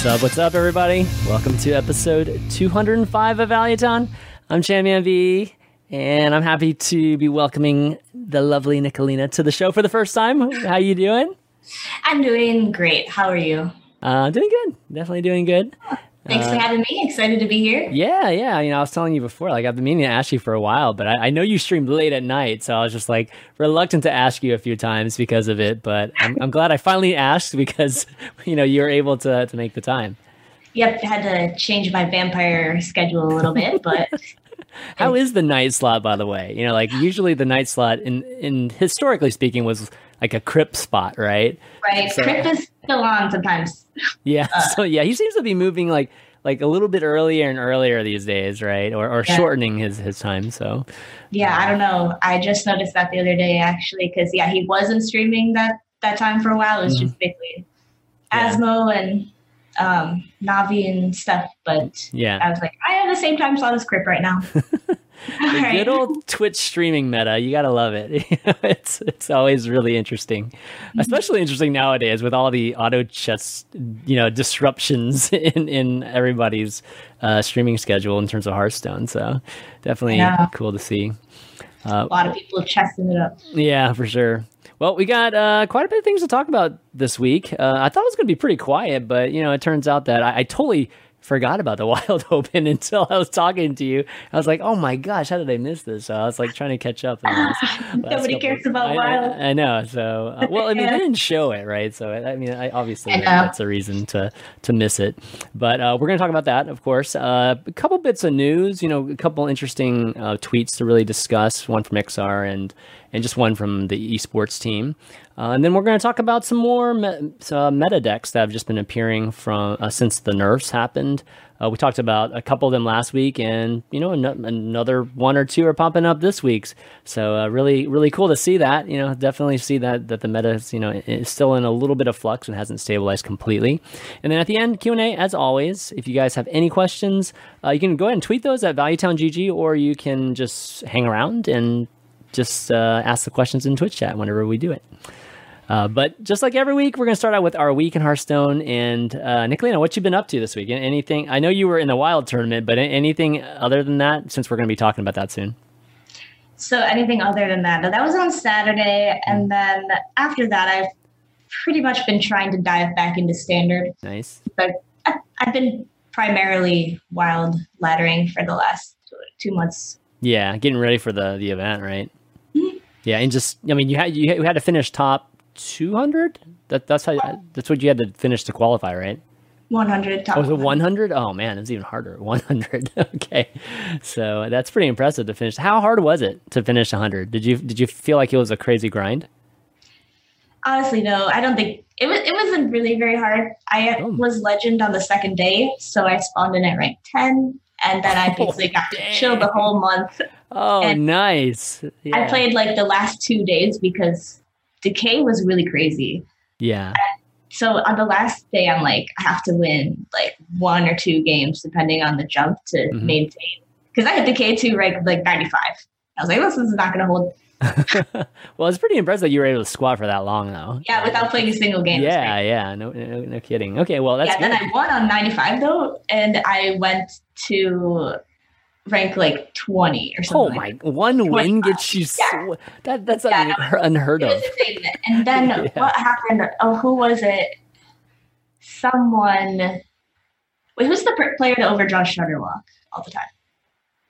What's up? What's up, everybody? Welcome to episode 205 of Valuetown. I'm Champion V, and I'm happy to be welcoming the lovely Nicolina to the show for the first time. How you doing? I'm doing great. How are you? Uh, doing good. Definitely doing good. Thanks for uh, having me. Excited to be here. Yeah, yeah. You know, I was telling you before, like I've been meaning to ask you for a while, but I, I know you streamed late at night, so I was just like reluctant to ask you a few times because of it. But I'm, I'm glad I finally asked because you know you were able to to make the time. Yep, had to change my vampire schedule a little bit, but How is the night slot, by the way? You know, like usually the night slot, in in historically speaking, was like a Kripp spot, right? right, So- Kripp is still on sometimes. Yeah. Uh, so yeah, he seems to be moving like like a little bit earlier and earlier these days, right? Or or Yeah. shortening his his time. So Yeah, I don't know. I just noticed that the other day actually, because yeah, he wasn't streaming that that time for a while. It was just basically Yeah. Asmo and um, Navi and stuff. But yeah. I was like, I have the same time slot as Kripp right now. The right. good old Twitch streaming meta, you gotta love it. it's it's always really interesting, Mm-hmm. especially interesting nowadays with all the auto chess, you know, disruptions in in everybody's uh, streaming schedule in terms of Hearthstone. So definitely Yeah. cool to see. a lot of people chesting it up. Yeah, for sure. Well, we got uh, quite a bit of things to talk about this week. Uh, I thought it was going to be pretty quiet, but you know, it turns out that I, I totally forgot about the Wild Open until I was talking to you. I was like, "Oh my gosh, how did I miss this?" So I was like trying to catch up. last- last Nobody cares about I, Wild. I, I know. So, uh, well, I mean, they didn't show it, right? So, I I mean, I, obviously that's a reason to to miss it. But uh, we're going to talk about that, of course. Uh, a couple bits of news, you know, a couple interesting uh, tweets to really discuss. One from Iksar and and just one from the esports team. Uh, and then we're going to talk about some more me- uh, meta decks that have just been appearing from uh, since the nerfs happened. Uh, we talked about a couple of them last week, and you know an- another one or two are popping up this week's. So uh, really, really cool to see that. You know, definitely see that that the meta is you know is still in a little bit of flux and hasn't stabilized completely. And then at the end, Q and A as always. If you guys have any questions, uh, you can go ahead and tweet those at ValueTownGG, or you can just hang around and just uh, ask the questions in Twitch chat whenever we do it. Uh, but just like every week, we're going to start out with our week in Hearthstone. And uh, Nicolina, what you been up to this week? Anything? I know you were in the Wild tournament, but anything other than that? Since we're going to be talking about that soon. So anything other than that, that was on Saturday, and then after that, I've pretty much been trying to dive back into standard. Nice. But I've been primarily wild laddering for the last two months. Yeah, getting ready for the the event, right? Yeah, and just I mean, you had you had- to finish top two hundred. That that's how that's what you had to finish to qualify, right? 100 top. Oh, was it 100. 100? Oh man, it's even harder. 100. okay, so that's pretty impressive to finish. How hard was it to finish 100? Did you did you feel like it was a crazy grind? Honestly, no, I don't think it was. It wasn't really very hard. I Oh. was legend on the second day, so I spawned in at rank 10, and then I basically got to chill the whole month. Oh, And nice. I played like the last two days because decay was really crazy. Yeah. So on the last day, I'm like, I have to win like one or two games depending on the jump to Mhm. maintain. Because I had decay to rank like 95. I was like, this is not going to hold. well, it's pretty impressive that you were able to squat for that long, though. Yeah, without playing a single game. Yeah, yeah. No, no, no kidding. Okay, well, that's yeah, good. then I won on 95 though, and I went to rank like 20 or something. Oh my! One win gets you. Yeah. That that's Yeah, unhe- unheard of. And then Yeah. what happened? Oh, who was it? Someone. Wait, who's the player that overdraws Shudderwock all the time?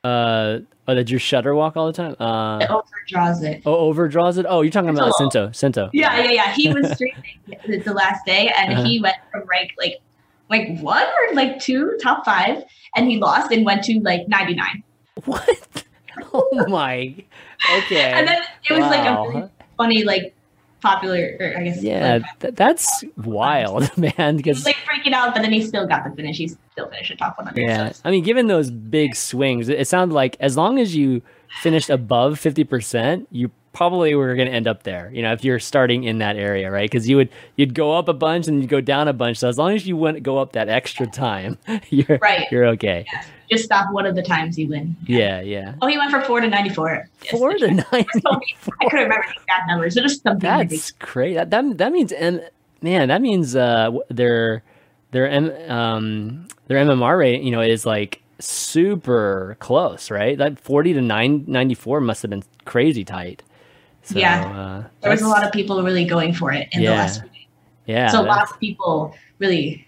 Uh, oh, did you Shudderwock all the time? Uh, That overdraws it. oh, overdraws it. Oh, you're talking about Sinto. Sinto. Sinto. Yeah, yeah, yeah. He was streaming the- the last day, and Uh-huh. he went from rank like like one or like two, top five, and he lost and went to like 99. What? oh my. Okay. And then it was like a really funny, like popular, or I guess yeah, like, th- that's wild, man. Because like freaking out, but then he still got the finish. He still finished the top 100. yeah, So I mean, given those big swings, it, it sounded like as long as you finished above fifty percent, you probably were going to end up there. You know, if you're starting in that area, right? Because you would you'd go up a bunch and you'd go down a bunch. So as long as you wouldn't go up that extra time, you're Right. You're okay. Just stop one of the times you win. Yeah, yeah. Oh, he went for four to 94. Yes, Four to nine. right. I couldn't remember the exact numbers. It was something ridiculous. That's crazy. That, that that means and man, that means uh their their M, um their MMR rate, you know, is like super close, right? That 40 to 9 94 must have been crazy tight. So, Yeah. uh, There was a lot of people really going for it in Yeah. the last week. yeah. so lots of people really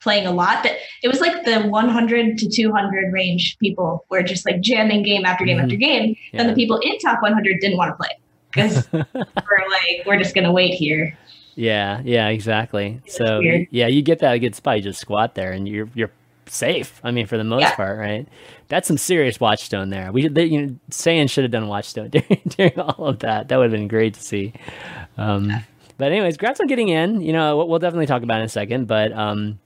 playing a lot. That it was like the 100 to 200 range people were just like jamming game after game Mhm. after game. Yeah. And the people in top 100 didn't want to play because we're like, we're just gonna wait here. Yeah, yeah, exactly. So yeah, you get that good spot, you just squat there, and you're you're safe. I mean, for the most Yeah. part, right? That's some serious watchstone there. We they, you know, Saiyan should have done watchstone during, during all of that. That would have been great to see. Um, but anyways, congrats on getting in. You know, we'll, we'll definitely talk about it in a second. But um,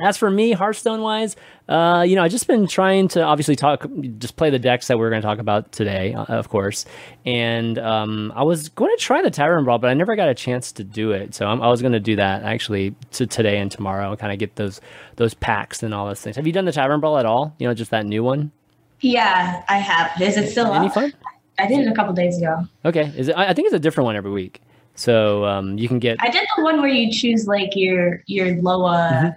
as for me, Hearthstone wise, uh, you know, I've just been trying to obviously talk, just play the decks that we're going to talk about today, uh, of course. And um, I was going to try the Tavern Brawl, but I never got a chance to do it. So I'm, I was going to do that actually to today and tomorrow, kind of get those those packs and all those things. Have you done the Tavern Brawl at all? You know, just that new one. Yeah, I have. Is it still Any fun? I did it a couple days ago. Okay, is it? I I think it's a different one every week. So um, you can get I did the one where you choose like your your Loa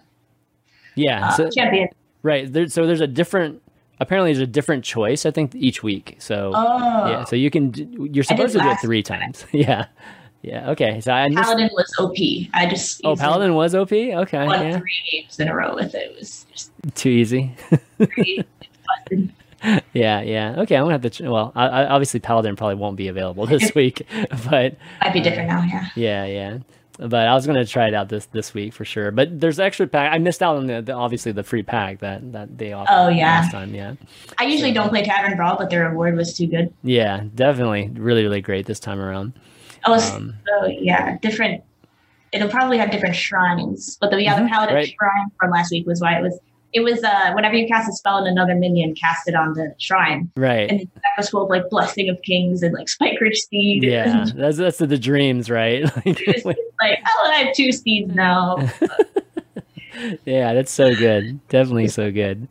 yeah. uh, so, champion. right. There, so there's a different. Apparently, there's a different choice. I think each week. So Oh, Yeah, so you can you're supposed to do it three times. Yeah, yeah. Okay, so I missed. Paladin was OP. I just Oh, Paladin was OP. Okay, won yeah, three games in a row with it. It was just too easy. yeah, yeah. Okay, I'm gonna have to. Ch- well, I, I, obviously Paladin probably won't be available this week, but Might be different now, yeah. yeah, yeah. But I was gonna try it out this this week for sure. But there's extra pack. I missed out on the, the obviously the free pack that that they offered Oh, yeah. last time. Yeah, I usually don't play Tavern Brawl, but the reward was too good. yeah, definitely, really, really great this time around. Oh, Um, so yeah, different. It'll probably have different shrines, but the yeah, the Mhm, Paladin right. shrine from last week was why it was. It was uh, whenever you cast a spell and another minion cast it on the shrine, Right. and that was full of like blessing of kings and like Spikeridged Steed. yeah, that's that's the, dreams, right? It was just like, oh, I have two steeds now. yeah, that's so good. Definitely so good.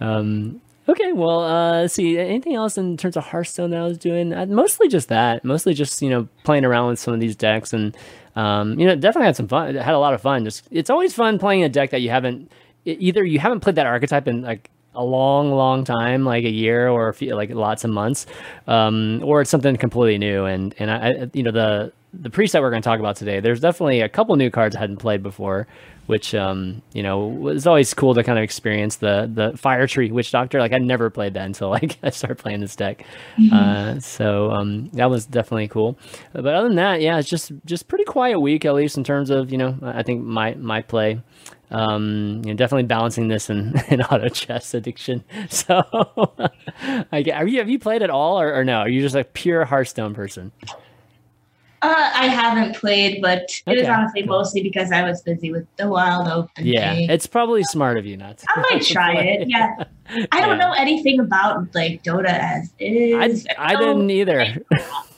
Um, okay, well, uh, see. Anything else in terms of Hearthstone that I was doing? Uh, mostly just that. Mostly just you know playing around with some of these decks and um, you know definitely had some fun. Had a lot of fun. Just it's always fun playing a deck that you haven't either you haven't played that archetype in like a long, long time, like a year or a few, like lots of months, um, or it's something completely new. And and I, you know the the preset we're going to talk about today. There's definitely a couple new cards I hadn't played before, which um, you know was always cool to kind of experience the the Fire Tree Witch Doctor. Like I never played that until like I started playing this deck. Uh, so um, that was definitely cool. But other than that, yeah, it's just just pretty quiet week at least in terms of you know I think my my play um you know definitely balancing this and an auto chess addiction so I get, are you have you played at all or, or no are you just a pure hearthstone person Uh, I haven't played, but it was Okay. honestly mostly because I was busy with the Wild Open. yeah thing. it's probably smart of you not to I might try it. Yeah, I don't Yeah. know anything about like Dota as is. I, I So- didn't either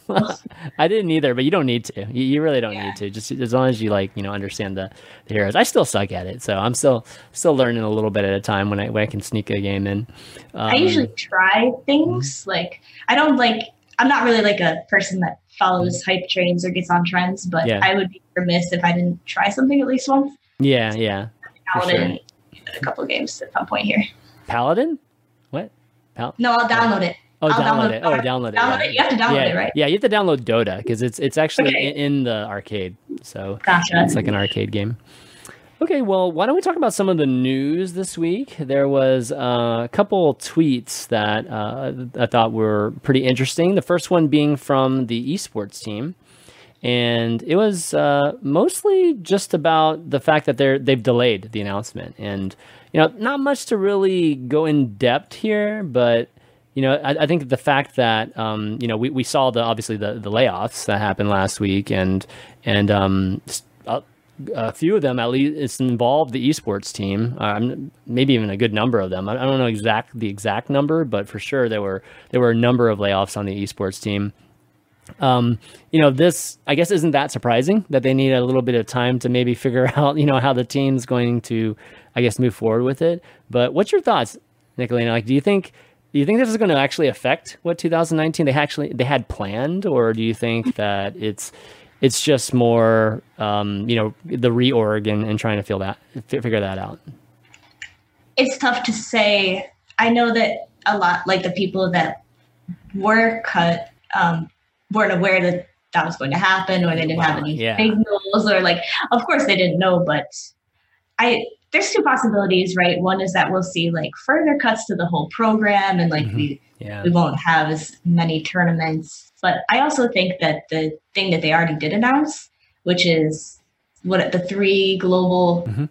I didn't either, but you don't need to. You, you really don't Yeah. need to. Just as long as you like, you know, understand the, the heroes. I still suck at it, so I'm still still learning a little bit at a time when I when I can sneak a game in. Um, I usually try things like I don't like. I'm not really like a person that follows hype trains or gets on trends, but Yeah. I would be remiss if I didn't try something at least once. yeah, yeah. For Out sure. a couple of games at some point here. Paladin, what? Pal- No, I'll download it. Oh, download download it. Oh, Dota. download it. Download yeah. it. You have to download yeah, it, right? Yeah, you have to download Dota because it's it's actually Okay. in, in the arcade. So Gotcha. it's like an arcade game. Okay, well, why don't we talk about some of the news this week? There was uh, a couple tweets that uh, I thought were pretty interesting. The first one being from the esports team, and it was uh, mostly just about the fact that they're they've delayed the announcement, and you know, not much to really go in depth here, but you know, I, I, think the fact that um, you know we, we saw the obviously the, the layoffs that happened last week, and and um, a, a few of them at least it's involved the esports team. Um, maybe even a good number of them. I, I don't know exact the exact number, but for sure there were there were a number of layoffs on the esports team. Um, you know, this I guess isn't that surprising that they need a little bit of time to maybe figure out you know how the team's going to I guess move forward with it. But what's your thoughts, Nicolina? Like, do you think do you think this is going to actually affect what 2019 they actually they had planned, or do you think that it's it's just more um, you know the reorg and, and trying to feel that figure that out? It's tough to say. I know that a lot like the people that were cut um, weren't aware that that was going to happen, or they didn't wow, have any yeah. signals, or like of course they didn't know, but I there's two possibilities, right? One is that we'll see like further cuts to the whole program and like mm-hmm. we yeah. we won't have as many tournaments. But I also think that the thing that they already did announce, which is what the three global mm-hmm.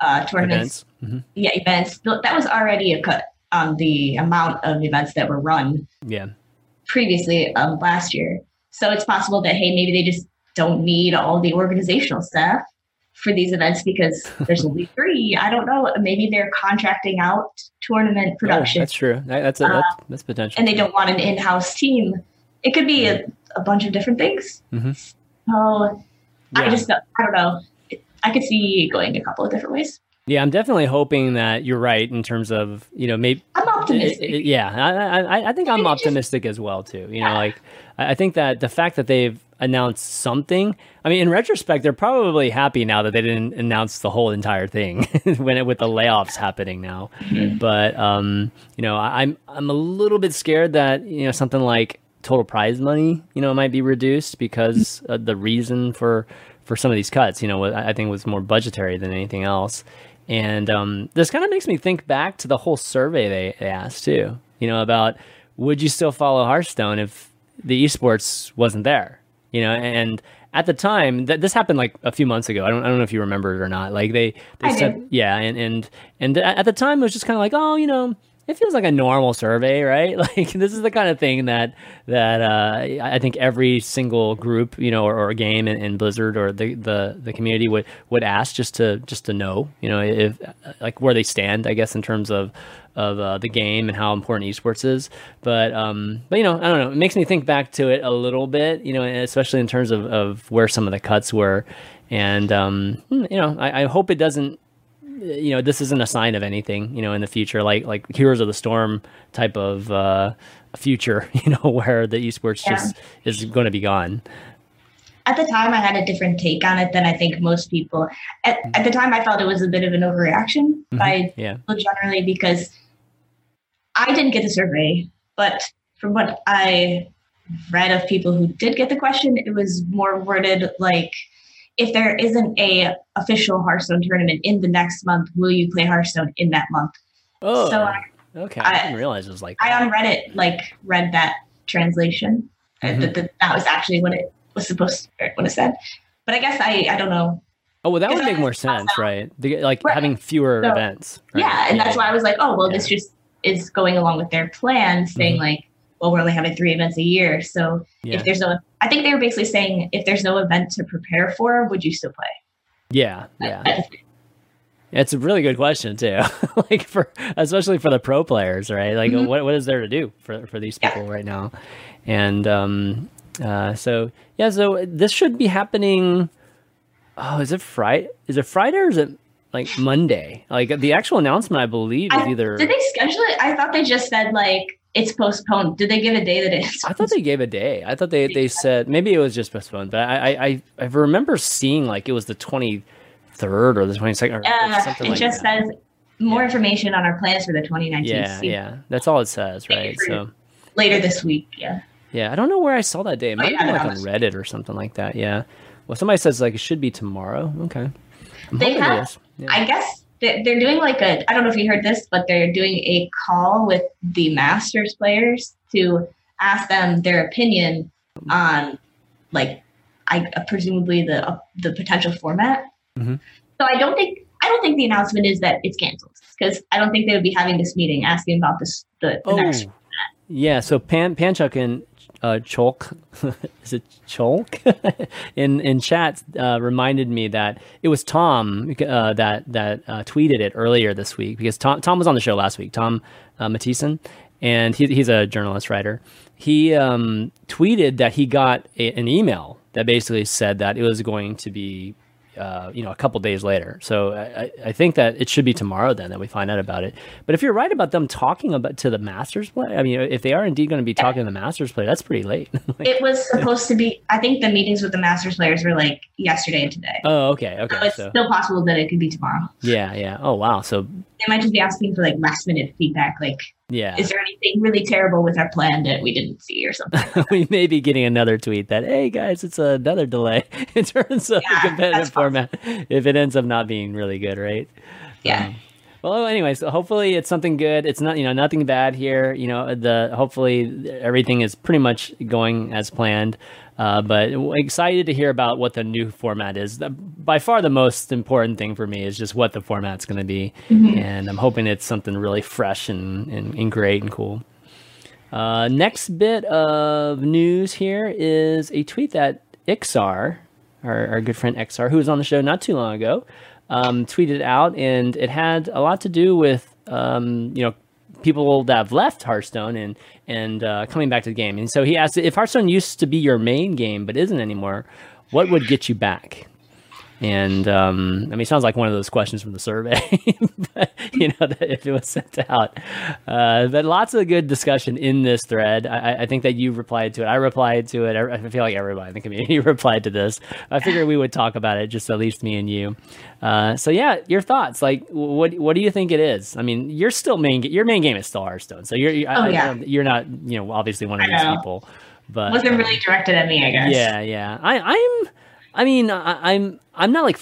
uh, tournaments, events. Mm-hmm. yeah, events, that was already a cut on the amount of events that were run. Yeah. Previously, um, last year, so it's possible that hey, maybe they just don't need all the organizational staff for these events because there's only three. I don't know. Maybe they're contracting out tournament production. Oh, that's true. That's a, that's, that's potential. And they don't want an in-house team. It could be a, a bunch of different things. Mm-hmm. So yeah. I just I don't know. I could see going a couple of different ways. Yeah, I'm definitely hoping that you're right in terms of you know maybe. I'm optimistic. It, it, yeah, I, I, I think I'm optimistic as well too. You know, like I think that the fact that they've announced something. I mean, in retrospect, they're probably happy now that they didn't announce the whole entire thing when it, with the layoffs happening now. Mm-hmm. But um, you know, I, I'm I'm a little bit scared that you know something like total prize money, you know, might be reduced because the reason for for some of these cuts, you know, I think was more budgetary than anything else. And um, this kind of makes me think back to the whole survey they, they asked too, you know, about would you still follow Hearthstone if the esports wasn't there, you know? And at the time, that this happened like a few months ago. I don't, I don't know if you remember it or not. Like they, they I said, yeah, and and and at the time it was just kind of like, oh, you know, it feels like a normal survey, right? Like this is the kind of thing that that uh, I think every single group, you know, or, or game in, in, Blizzard or the, the the community would would ask just to just to know, you know, if like where they stand, I guess, in terms of of uh, the game and how important esports is. But um, but you know, I don't know. It makes me think back to it a little bit, you know, especially in terms of, of where some of the cuts were. And um, hmm, you know, I, I hope it doesn't you know this isn't a sign of anything you know in the future like like heroes of the storm type of uh future you know where the esports yeah. just is going to be gone at the time i had a different take on it than i think most people at, at the time i felt it was a bit of an overreaction mm-hmm. by yeah. generally because i didn't get the survey but from what i read of people who did get the question it was more worded like if there isn't a official Hearthstone tournament in the next month, will you play Hearthstone in that month? Oh, so I, okay. I, I, didn't realize it was like. That. I on Reddit like read that translation. Uh, mm-hmm. That, that, that was actually what it was supposed to, what it said. But I guess I I don't know. Oh well, that would make more sense, right? like right. having fewer so, events. Right? Yeah, and yeah. that's why I was like, oh well, yeah. this just is going along with their plan, saying mm-hmm. like well, we're only having three events a year. So yeah. if there's no, I think they were basically saying if there's no event to prepare for, would you still play? Yeah, yeah. It's a really good question too. like for especially for the pro players, right? Like mm-hmm. what what is there to do for for these people yeah. right now? And um uh so yeah, so this should be happening Oh, is it Friday? Is it Friday or is it like Monday? Like the actual announcement I believe is I, either Did they schedule it? I thought they just said like it's postponed. Did they give a day that it's? I thought they gave a day. I thought they they said maybe it was just postponed, but I I I remember seeing like it was the twenty third or the twenty second. Yeah, uh, it like just that. says more yeah. information on our plans for the twenty nineteen. Yeah, season. yeah, that's all it says, right? So later this week, yeah. Yeah, I don't know where I saw that day. It oh, might oh, yeah, like on Reddit or something like that. Yeah. Well, somebody says like it should be tomorrow. Okay. I'm they have. Yeah. I guess they're doing like a i don't know if you heard this but they're doing a call with the masters players to ask them their opinion on like i uh, presumably the uh, the potential format. Mm-hmm. so i don't think i don't think the announcement is that it's canceled because i don't think they would be having this meeting asking about this the, the oh, next Yeah, so Pan Panchuk and uh, Cholk, is it Cholk? in in chat uh, reminded me that it was Tom uh, that that uh, tweeted it earlier this week because Tom Tom was on the show last week. Tom uh, Matthiesen, and he, he's a journalist writer. He um, tweeted that he got a, an email that basically said that it was going to be uh, you know, a couple days later. So I, I, think that it should be tomorrow then that we find out about it. But if you're right about them talking about to the Masters play, I mean, if they are indeed going to be talking to the Masters play, that's pretty late. like, it was supposed to be. I think the meetings with the Masters players were like yesterday and today. Oh, okay, okay. So it's so. still possible that it could be tomorrow. Yeah, yeah. Oh, wow. So they might just be asking for like last minute feedback, like yeah. Is there anything really terrible with our plan that we didn't see or something? we may be getting another tweet that, hey guys, it's another delay in terms of yeah, the competitive format if it ends up not being really good, right? Yeah. Um, well, anyways, hopefully it's something good. It's not, you know, nothing bad here. You know, the hopefully everything is pretty much going as planned. Uh, but excited to hear about what the new format is. The, by far, the most important thing for me is just what the format's going to be, mm-hmm. and I'm hoping it's something really fresh and, and, and great and cool. Uh, next bit of news here is a tweet that Iksar, our, our good friend Iksar, who was on the show not too long ago, um, tweeted out, and it had a lot to do with um, you know people that have left Hearthstone and and uh, coming back to the game. And so he asked if Hearthstone used to be your main game but isn't anymore, what would get you back? And um, I mean, it sounds like one of those questions from the survey, but, you know, if it was sent out. Uh, but lots of good discussion in this thread. I, I, think that you replied to it. I replied to it. I feel like everybody in the community replied to this. I figured we would talk about it, just at least me and you. Uh, so yeah, your thoughts. Like, what what do you think it is? I mean, you're still main. Your main game is still Hearthstone, so you're. you're oh, yeah. I, you're not. You know, obviously one of these people. But wasn't really directed at me, I guess. Yeah, yeah. I, I'm I mean, I, I'm I'm not like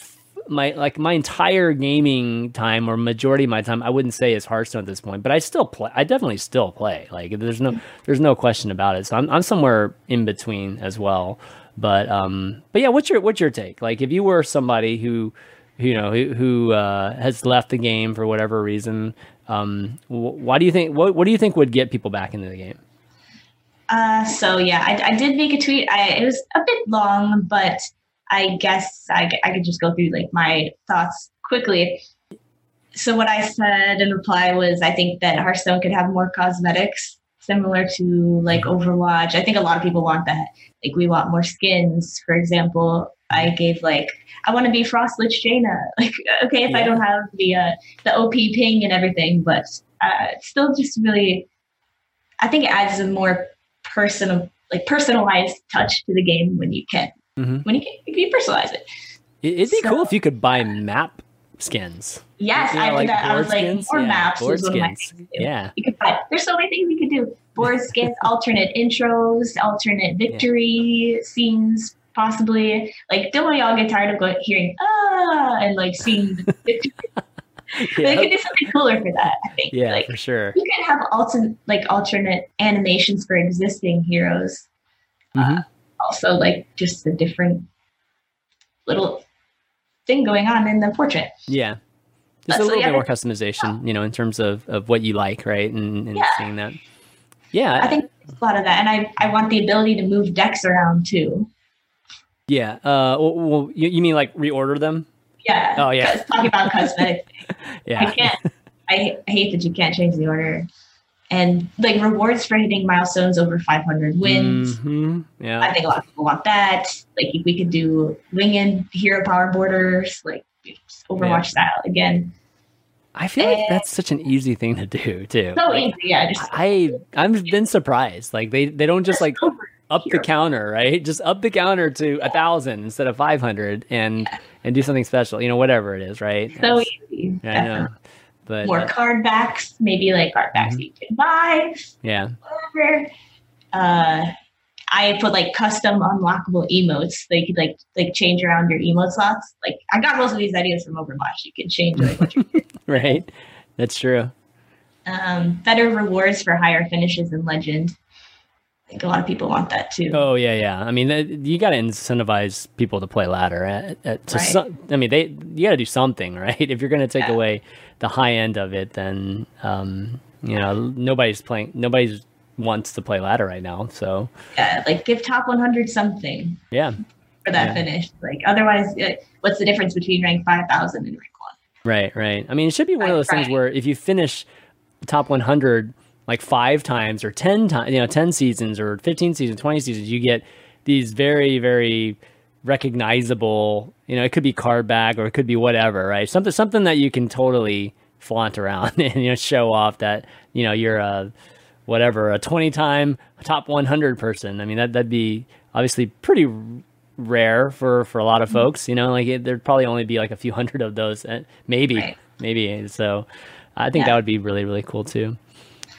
my like my entire gaming time or majority of my time I wouldn't say is Hearthstone at this point, but I still play. I definitely still play. Like there's no there's no question about it. So I'm I'm somewhere in between as well. But um but yeah, what's your what's your take? Like if you were somebody who you know who, who uh, has left the game for whatever reason, um why do you think what what do you think would get people back into the game? Uh, so yeah, I, I did make a tweet. I, it was a bit long, but I guess I, I could just go through like my thoughts quickly. So what I said in reply was I think that Hearthstone could have more cosmetics similar to like Overwatch. I think a lot of people want that. Like we want more skins, for example. I gave like I want to be Frostlich Jaina. Like okay, if yeah. I don't have the uh, the OP ping and everything, but uh, still just really, I think it adds a more personal, like personalized touch to the game when you can mm-hmm. when you can, you can personalize it. It'd be so, cool if you could buy map skins. Yes, you know, I like that. I was like, more yeah, maps board skins. Yeah, you could buy. There's so many things you could do. Board skins, alternate intros, alternate victory yeah. scenes, possibly. Like, don't we all get tired of going, hearing ah and like seeing the victory? yeah. They could do something cooler for that. I think. Yeah, like, for sure. You could have alternate like alternate animations for existing heroes. Mm-hmm. Uh, also like just the different little thing going on in the portrait. Yeah. Just uh, a little yeah, bit more customization, yeah. you know, in terms of, of what you like, right? And, and yeah. seeing that. Yeah. I think a lot of that. And I, I want the ability to move decks around too. Yeah. Uh, well, well you, you mean like reorder them? Yeah. Oh, yeah. Talking about cosmetics. yeah. I can't. I, I hate that you can't change the order and like rewards for hitting milestones over 500 wins. Mm-hmm. Yeah, I think a lot of people want that. Like if we could do wing and hero power borders, like Overwatch yeah. style again. I feel and like that's such an easy thing to do too. So like, easy, yeah. Just, I I've been surprised. Like they they don't just like up the counter, right? Just up the counter to a thousand instead of five hundred, and yeah. and do something special. You know, whatever it is, right? So easy. I know. But more uh, card backs, maybe like card backs mm-hmm. you can buy. Yeah. Whatever. Uh, I put like custom unlockable emotes. They could like like change around your emote slots. Like I got most of these ideas from Overwatch. You can change like right. That's true. Um, better rewards for higher finishes in Legend. I think a lot of people want that too. Oh yeah, yeah. I mean, you got to incentivize people to play ladder. At, at, to right. some, I mean, they you got to do something, right? If you're going to take yeah. away the high end of it, then um, you know nobody's playing, nobody's wants to play ladder right now. So yeah, like give top 100 something. Yeah. For that yeah. finish, like otherwise, uh, what's the difference between rank 5,000 and rank one? Right, right. I mean, it should be one of those things where if you finish top 100 like five times or 10 times, you know, 10 seasons or 15 seasons, 20 seasons, you get these very, very recognizable, you know, it could be card back or it could be whatever, right? Something, something that you can totally flaunt around and, you know, show off that, you know, you're a, whatever, a 20 time top 100 person. I mean, that, that'd be obviously pretty rare for for a lot of mm-hmm. folks you know like it, there'd probably only be like a few hundred of those uh, maybe right. maybe so i think yeah. that would be really really cool too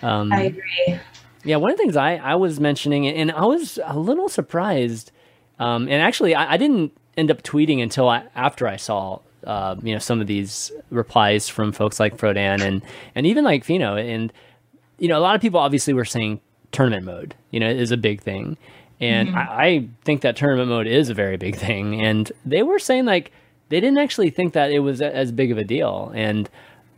um, i agree yeah one of the things i i was mentioning and i was a little surprised um, and actually I, I, didn't end up tweeting until I, after i saw uh, you know some of these replies from folks like frodan and and even like fino and you know a lot of people obviously were saying tournament mode you know is a big thing and mm-hmm. I, I, think that tournament mode is a very big thing. And they were saying like they didn't actually think that it was as big of a deal. And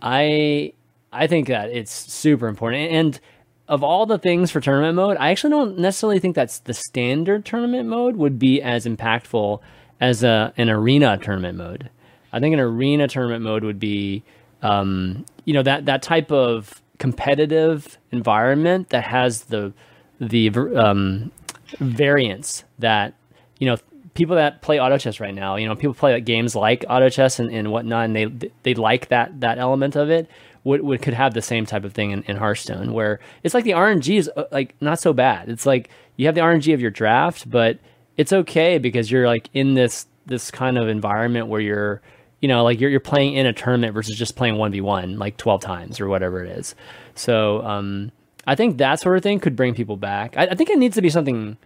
I I think that it's super important. And of all the things for tournament mode, I actually don't necessarily think that's the standard tournament mode would be as impactful as a an arena tournament mode. I think an arena tournament mode would be, um, you know, that that type of competitive environment that has the the um, variance that you know people that play auto chess right now you know people play like games like auto chess and, and whatnot and they they like that that element of it would, would could have the same type of thing in, in hearthstone where it's like the rng is uh, like not so bad it's like you have the rng of your draft but it's okay because you're like in this this kind of environment where you're you know like you're, you're playing in a tournament versus just playing 1v1 like 12 times or whatever it is so um I think that sort of thing could bring people back. I, I think it needs to be something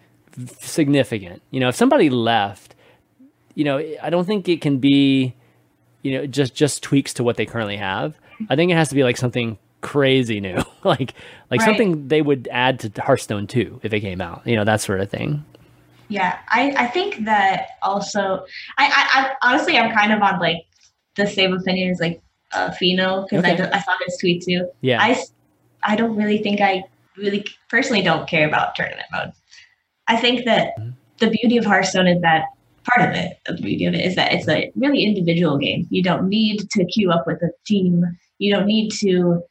significant. You know, if somebody left, you know, I don't think it can be, you know, just just tweaks to what they currently have. I think it has to be like something crazy new, like like right. something they would add to Hearthstone 2 if it came out. You know, that sort of thing. Yeah, I, I think that also. I, I, I honestly, I'm kind of on like the same opinion as like uh, Fino because okay. I, I saw his tweet too. Yeah, I I don't really think I really personally don't care about tournament mode. I think that the beauty of Hearthstone is that part of it, the beauty of it is that it's a really individual game. You don't need to queue up with a team. You don't need to.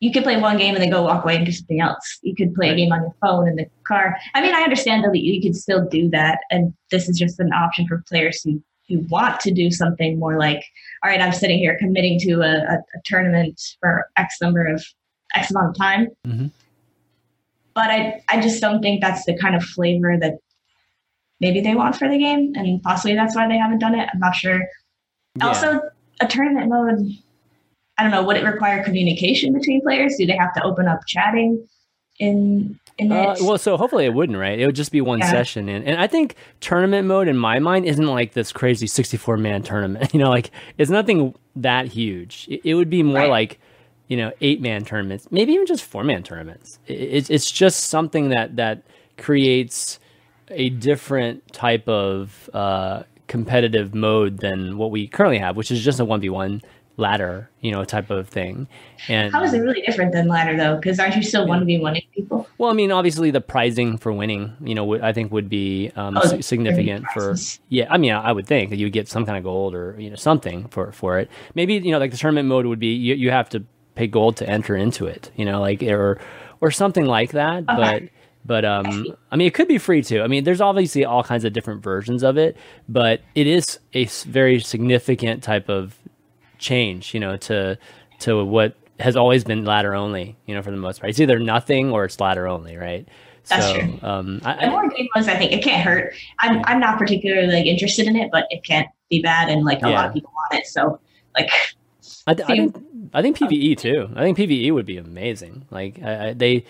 You could play one game and then go walk away and do something else. You could play a game on your phone in the car. I mean, I understand that you could still do that, and this is just an option for players who who want to do something more like, all right, I'm sitting here committing to a, a, a tournament for X number of X amount of time. Mm-hmm. But I, I just don't think that's the kind of flavor that maybe they want for the game, and possibly that's why they haven't done it. I'm not sure. Yeah. Also, a tournament mode. I don't know. Would it require communication between players? Do they have to open up chatting in in uh, well, so hopefully it wouldn't, right? It would just be one yeah. session, and and I think tournament mode in my mind isn't like this crazy sixty four man tournament. You know, like it's nothing that huge. It, it would be more right. like you know, eight man tournaments, maybe even just four man tournaments. It's it's just something that that creates a different type of uh, competitive mode than what we currently have, which is just a one v one ladder, you know, type of thing. And how is it really different than ladder though? Because aren't you still one v one people? Well, I mean, obviously the pricing for winning, you know, I think would be um, oh, significant for. Yeah, I mean, I would think that you would get some kind of gold or you know something for for it. Maybe you know, like the tournament mode would be you, you have to pay gold to enter into it, you know, like or or something like that. Okay. But but um, I mean, it could be free too. I mean, there's obviously all kinds of different versions of it, but it is a very significant type of change, you know, to to what has always been ladder only, you know, for the most part. It's either nothing or it's ladder only, right? That's so, true. Um, I, the more game modes, I think it can't hurt. I'm I'm not particularly like interested in it, but it can't be bad, and like a yeah. lot of people want it. So like, I, I think I think PVE too. I think PVE would be amazing. Like I, I, they,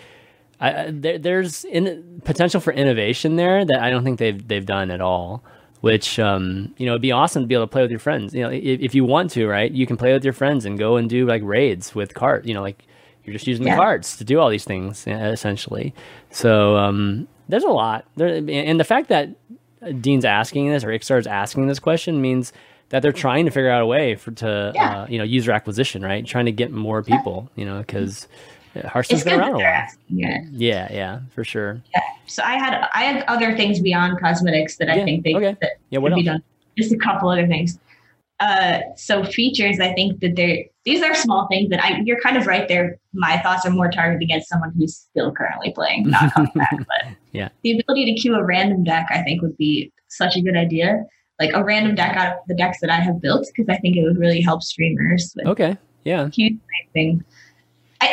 I, there, there's in, potential for innovation there that I don't think they've they've done at all. Which um, you know, it'd be awesome to be able to play with your friends. You know, if, if you want to, right? You can play with your friends and go and do like raids with cart. You know, like you're just using yeah. the cards to do all these things essentially. So um, there's a lot there, and the fact that Dean's asking this or Iksar's asking this question means that they're trying to figure out a way for to yeah. uh, you know user acquisition, right? Trying to get more people, you know, because Hearthstone's been around a while. Yeah. yeah, yeah, for sure. Yeah. So I had I had other things beyond cosmetics that I yeah. think they okay. that yeah, what could else? be done. Just a couple other things. Uh, so features, I think that they're these are small things that I you're kind of right there. My thoughts are more targeted against someone who's still currently playing, not coming back. But yeah, the ability to queue a random deck, I think, would be such a good idea. Like a random deck out of the decks that I have built, because I think it would really help streamers. okay, yeah, huge thing.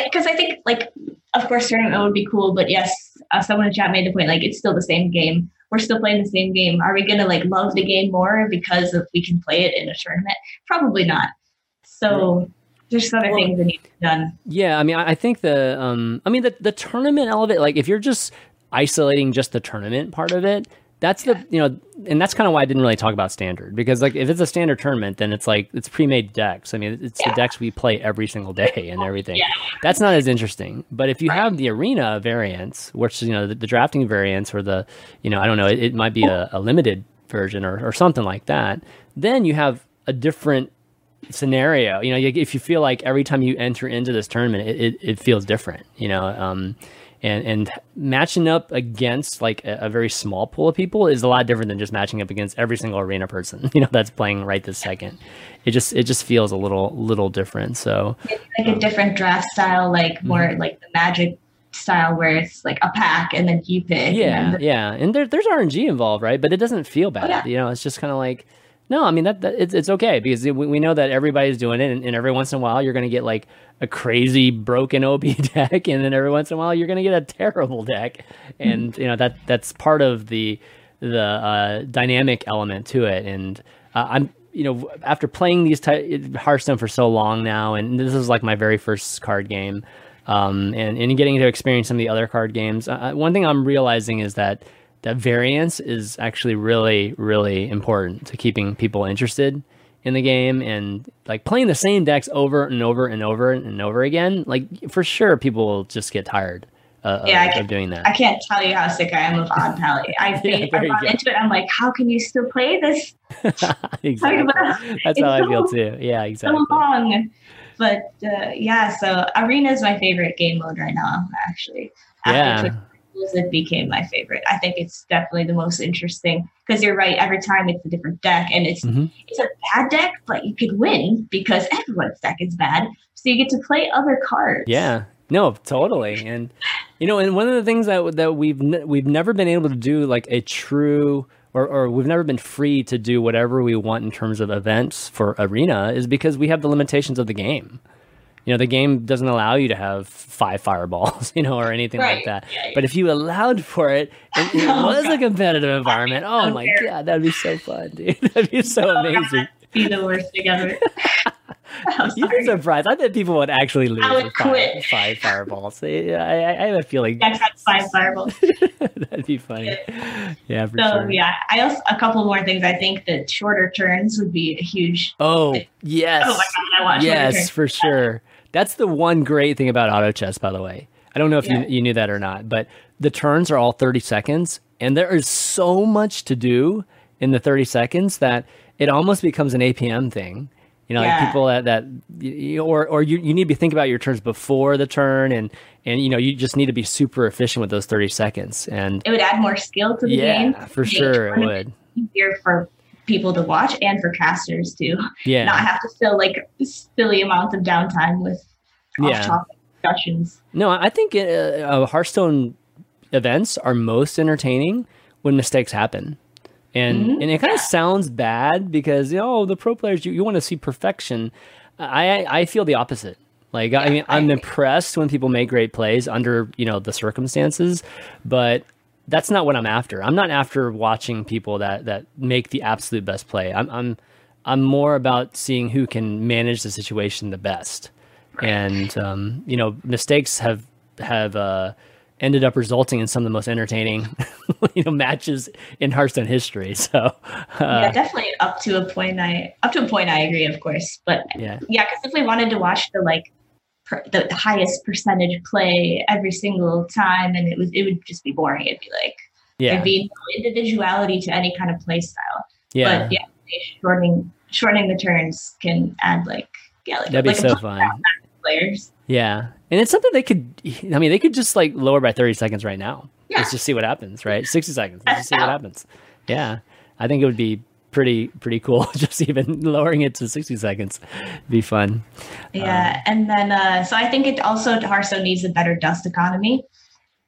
Because I, I, think, like, of course, tournament would be cool, but yes, uh, someone in chat made the point, like, it's still the same game we're still playing the same game. Are we going to like love the game more because of we can play it in a tournament? Probably not. So there's other well, things that need to be done. Yeah, I mean, I think the, um, I mean, the the tournament element, like if you're just isolating just the tournament part of it, that's the you know and that's kind of why i didn't really talk about standard because like if it's a standard tournament then it's like it's pre-made decks i mean it's yeah. the decks we play every single day and everything yeah. that's not as interesting but if you right. have the arena variants which you know the, the, drafting variants or the you know i don't know it, it might be a, a, limited version or, or something like that then you have a different scenario you know if you feel like every time you enter into this tournament it, it, it feels different you know um, and and matching up against like a, a, very small pool of people is a lot different than just matching up against every single arena person you know that's playing right this second. It just it just feels a little little different so. It's like a different draft style like more mm-hmm. like the magic style where it's like a pack and then you pick yeah and yeah. And there, there's rng involved right? But it doesn't feel bad oh, yeah. you know? It's just kind of like no, I mean that, that it's, it's okay because we, we know that everybody's doing it, and, and every once in a while you're going to get like a crazy broken OB deck, and then every once in a while you're going to get a terrible deck, and you know that that's part of the the uh, dynamic element to it. And uh, I'm you know after playing these ty- Hearthstone for so long now, and this is like my very first card game, um, and and getting to experience some of the other card games. Uh, one thing I'm realizing is that that variance is actually really really important to keeping people interested in the game and like playing the same decks over and over and over and over again like for sure people will just get tired uh, yeah, of, can, of, doing that. I can't tell you how sick I am of Odd Pally. I think yeah, I got into it. I'm like, how can you still play this? exactly. That's how so, I feel too. Yeah, exactly. So long. But uh, yeah, so Arena is my favorite game mode right now. Actually, After yeah it became my favorite. I think it's definitely the most interesting because you're right. Every time it's a different deck, and it's mm-hmm. it's a bad deck, but you could win because everyone's deck is bad. So you get to play other cards. Yeah, no, totally. And you know, and one of the things that that we've ne- we've never been able to do like a true or, or we've never been free to do whatever we want in terms of events for arena is because we have the limitations of the game you know the game doesn't allow you to have five fireballs you know or anything right. like that yeah, yeah. but if you allowed for it and it oh, was God. a competitive environment oh my god that'd be so fun dude that'd be so oh, amazing be the worst together You'd be surprised. I bet people would actually lose I would five, five, fireballs. I, I, I, have a feeling. Yeah, five fireballs. That'd be funny. Yeah, for so, sure. yeah, I also a couple more things. I think that shorter turns would be a huge. Oh yes. Oh my god, I want yes for sure. That's the one great thing about auto chess, by the way. I don't know if yeah. you, you knew that or not, but the turns are all 30 seconds, and there is so much to do in the 30 seconds that it almost becomes an APM thing. You know, yeah. like people that, that or or you, you need to be thinking about your turns before the turn, and and you know you just need to be super efficient with those 30 seconds. And it would add more skill to the yeah, game. Yeah, for sure it would. Easier for people to watch and for casters to yeah. not have to fill like silly amounts of downtime with off-topic discussions. No, I think uh, uh, Hearthstone events are most entertaining when mistakes happen. And mm-hmm. and it kind of yeah. sounds bad because you know the pro players you, you want to see perfection. I I feel the opposite. Like yeah, I mean, I'm impressed when people make great plays under you know the circumstances, but that's not what I'm after. I'm not after watching people that that make the absolute best play. I'm I'm I'm more about seeing who can manage the situation the best. Right. And um, you know, mistakes have have uh, ended up resulting in some of the most entertaining you know matches in Hearthstone history. So uh, yeah, definitely up to a point. I up to a point I agree, of course. But yeah, yeah, because if we wanted to watch the like the, the, highest percentage play every single time, and it was it would just be boring. It'd be like yeah. there'd be no individuality to any kind of play style. Yeah, but yeah, shortening shortening the turns can add like yeah, like, that'd like be so fun. Players. Yeah, and it's something they could. I mean, they could just like lower by thirty seconds right now. Yeah. Let's just see what happens. Right, sixty seconds. Let's just see what happens. Yeah, I think it would be pretty pretty cool. just even lowering it to sixty seconds, be fun. Yeah, um, and then uh, so I think it also Hearthstone needs a better dust economy.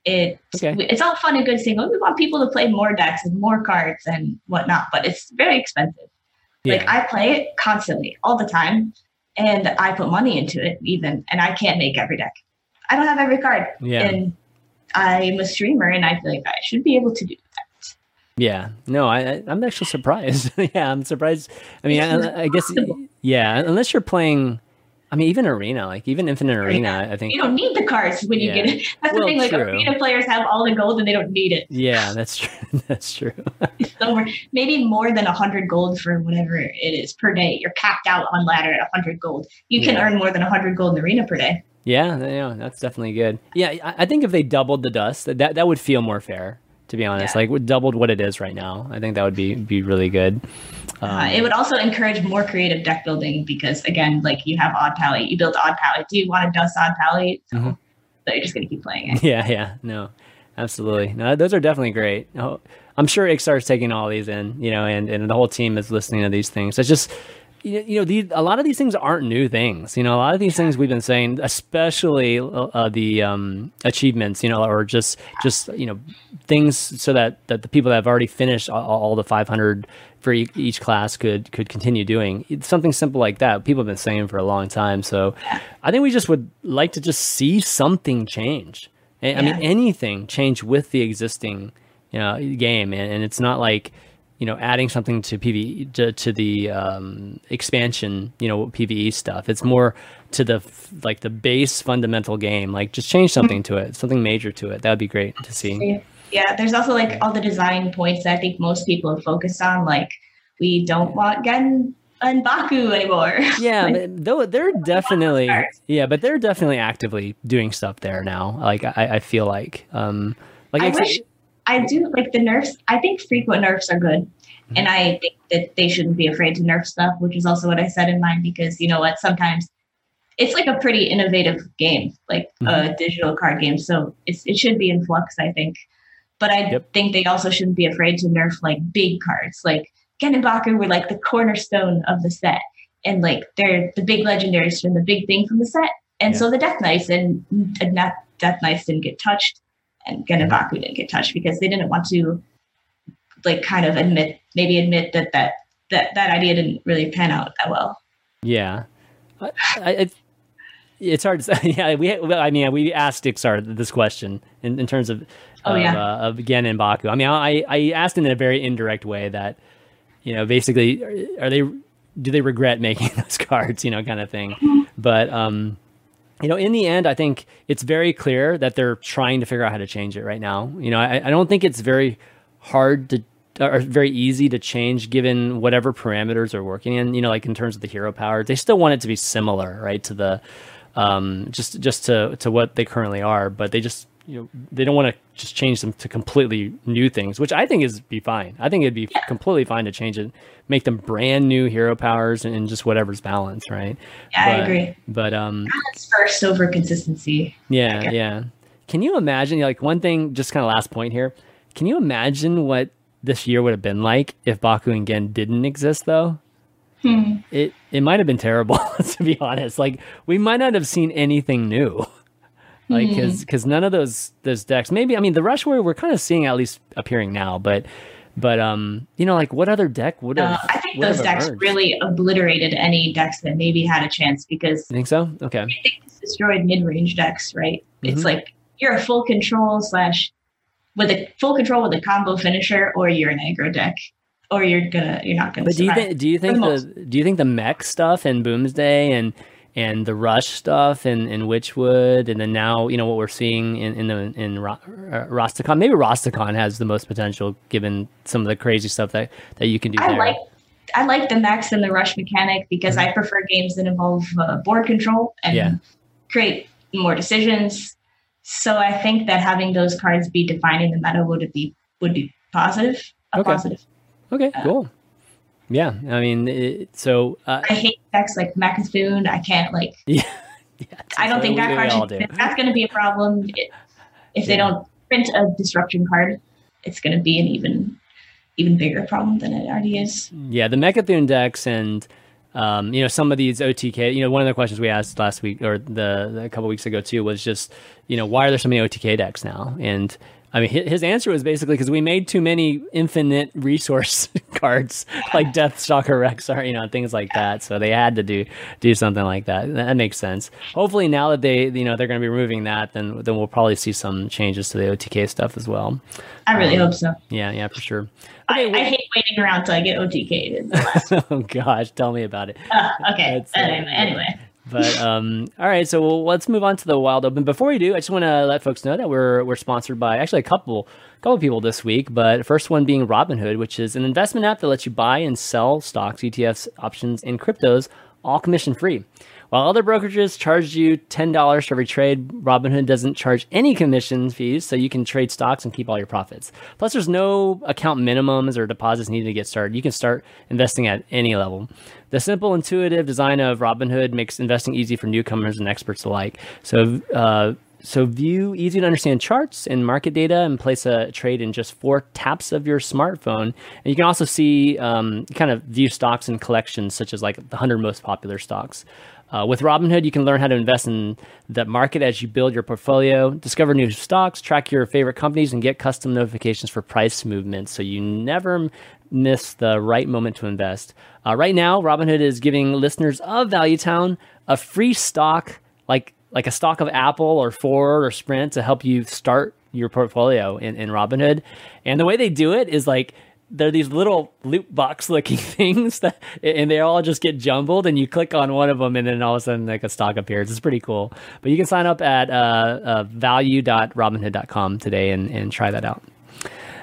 It okay. it's all fun and good saying, oh, we want people to play more decks and more cards and whatnot, but it's very expensive. Yeah. Like I play it constantly, all the time, and I put money into it even, and I can't make every deck. I don't have every card, yeah. and I'm a streamer, and I feel like I should be able to do. Yeah, no, I, I'm actually surprised. yeah, I'm surprised. I mean, I, I guess, yeah, unless you're playing I mean, even arena, like even infinite arena, I think you don't need the cards when you yeah. get it. That's well, the thing. Like true. arena players have all the gold and they don't need it. Yeah, that's true. that's true. so maybe more than a hundred gold for whatever it is per day. You're capped out on ladder at a hundred gold. You can yeah. earn more than a hundred gold in arena per day. Yeah, yeah, that's definitely good. Yeah, I, I think if they doubled the dust, that that would feel more fair to be honest. Yeah. Like doubled what it is right now. I think that would be be really good. Um, uh, it would also encourage more creative deck building because again, like you have odd pally, you build odd pally. Do you want to dust odd pally? So, mm-hmm. so you're just gonna keep playing it. Yeah, yeah, no, absolutely. No, those are definitely great. I'm sure Iksar's taking all these in, you know, and and the whole team is listening to these things. It's just you know, these, a lot of these things aren't new things. You know, a lot of these things we've been saying, especially uh, the um, achievements, you know, or just just you know things so that that the people that have already finished all, all the 500 for each class could could continue doing it's something simple like that. People have been saying for a long time. So, I think we just would like to just see something change. I, yeah. I mean, anything change with the existing you know game, and, and it's not like you know, adding something to PVE to, to the um, expansion, you know, PVE stuff. It's more to the like the base fundamental game. Like, just change something to it, something major to it. That would be great to see. Yeah, there's also like all the design points that I think most people have focused on. Like, we don't want Genn and Baku anymore. Yeah, like, though they're definitely yeah, but they're definitely actively doing stuff there now. Like, I, I feel like um, like I wish I do like the nerfs. I think frequent nerfs are good. Mm-hmm. And I think that they shouldn't be afraid to nerf stuff, which is also what I said in mine, because you know what? Sometimes it's like a pretty innovative game, like mm-hmm. a digital card game. So it's, it should be in flux, I think. But I yep. think they also shouldn't be afraid to nerf like big cards. Like Genn and Baku were like the cornerstone of the set. And like they're the big legendaries from the big thing from the set. And yeah. so the Death Knights and, and Death Knights didn't get touched and Genn Baku didn't get touched because they didn't want to like kind of admit maybe admit that that that, that idea didn't really pan out that well. Yeah. I, I, it's hard to say. Yeah, we. I mean, we asked Iksar this question in, in terms of oh, of, yeah. uh, of Genn and Baku. I mean, I I asked in a very indirect way that you know basically are, are they do they regret making those cards? You know, kind of thing. Mm-hmm. But um, you know, in the end, I think it's very clear that they're trying to figure out how to change it right now. You know, I, I don't think it's very hard to or very easy to change given whatever parameters are working in. You know, like in terms of the hero power, they still want it to be similar, right, to the um, just just to to what they currently are, but they just you know they don't want to just change them to completely new things, which I think is be fine. I think it'd be completely fine to change it, make them brand new hero powers and, and just whatever's balanced, right? Yeah, but, I agree. But um, balance first over consistency. Yeah, yeah. Can you imagine like one thing? Just kind of last point here. Can you imagine what this year would have been like if Baku and Genn didn't exist, though? Hmm. It it might have been terrible, to be honest. Like we might not have seen anything new like because mm. because none of those those decks maybe i mean the rush warrior we're kind of seeing at least appearing now but but um you know like what other deck would have uh, i think those decks emerged? really obliterated any decks that maybe had a chance because you think so okay i think destroyed mid-range decks right mm-hmm. it's like you're a full control slash with a full control with a combo finisher or you're an aggro deck or you're gonna you're not gonna but do you think do you think the do you think the mech stuff and boomsday and and the Rush stuff and in, in Witchwood, and then now you know what we're seeing in in the in Ro- uh, Rastakhan. Maybe Rastakhan has the most potential given some of the crazy stuff that that you can do. I there. like I like the Max and the Rush mechanic because mm-hmm. I prefer games that involve uh, board control and yeah. create more decisions. So I think that having those cards be defining the meta would be would be positive. okay. Positive. Okay. Uh, cool. Yeah, I mean, it, so uh, I hate decks like Mecha'thun. I can't like. Yeah, yeah, I don't think that card should, that's going to be a problem if yeah. they don't print a disruption card. It's going to be an even even bigger problem than it already is. Yeah, the Mecha'thun decks and um, you know some of these OTK. You know, one of the questions we asked last week or the, the a couple weeks ago too was just you know why are there so many OTK decks now? And I mean, his answer was basically because we made too many infinite resource cards like Deathstalker Rexxar, you know, things like that. So they had to do do something like that. That makes sense. Hopefully, now that they, you know, they're going to be removing that, then then we'll probably see some changes to the OTK stuff as well. I really um, hope so. Yeah, yeah, for sure. Okay, I, I, hate waiting around till I get OTK'd. oh gosh, tell me about it. Uh, okay. Anyway, anyway. But um, all right, so let's move on to the Wild Open. Before we do, I just want to let folks know that we're we're sponsored by actually a couple couple people this week. But first one being Robinhood, which is an investment app that lets you buy and sell stocks, ETFs, options, and cryptos, all commission free. While other brokerages charge you $10 for every trade, Robinhood doesn't charge any commission fees, so you can trade stocks and keep all your profits. Plus, there's no account minimums or deposits needed to get started. You can start investing at any level. The simple, intuitive design of Robinhood makes investing easy for newcomers and experts alike. So, uh, so view easy to understand charts and market data and place a trade in just four taps of your smartphone. And you can also see um, kind of view stocks and collections such as like the 100 most popular stocks. Uh, with Robinhood, you can learn how to invest in the market as you build your portfolio, discover new stocks, track your favorite companies, and get custom notifications for price movements so you never miss the right moment to invest. Uh, right now, Robinhood is giving listeners of Valuetown a free stock, like like a stock of Apple or Ford or Sprint, to help you start your portfolio in, in Robinhood. And the way they do it is like they're these little loot box looking things that, and they all just get jumbled and you click on one of them and then all of a sudden like a stock appears. It's pretty cool. But you can sign up at uh, uh, value.robinhood.com today and, and try that out.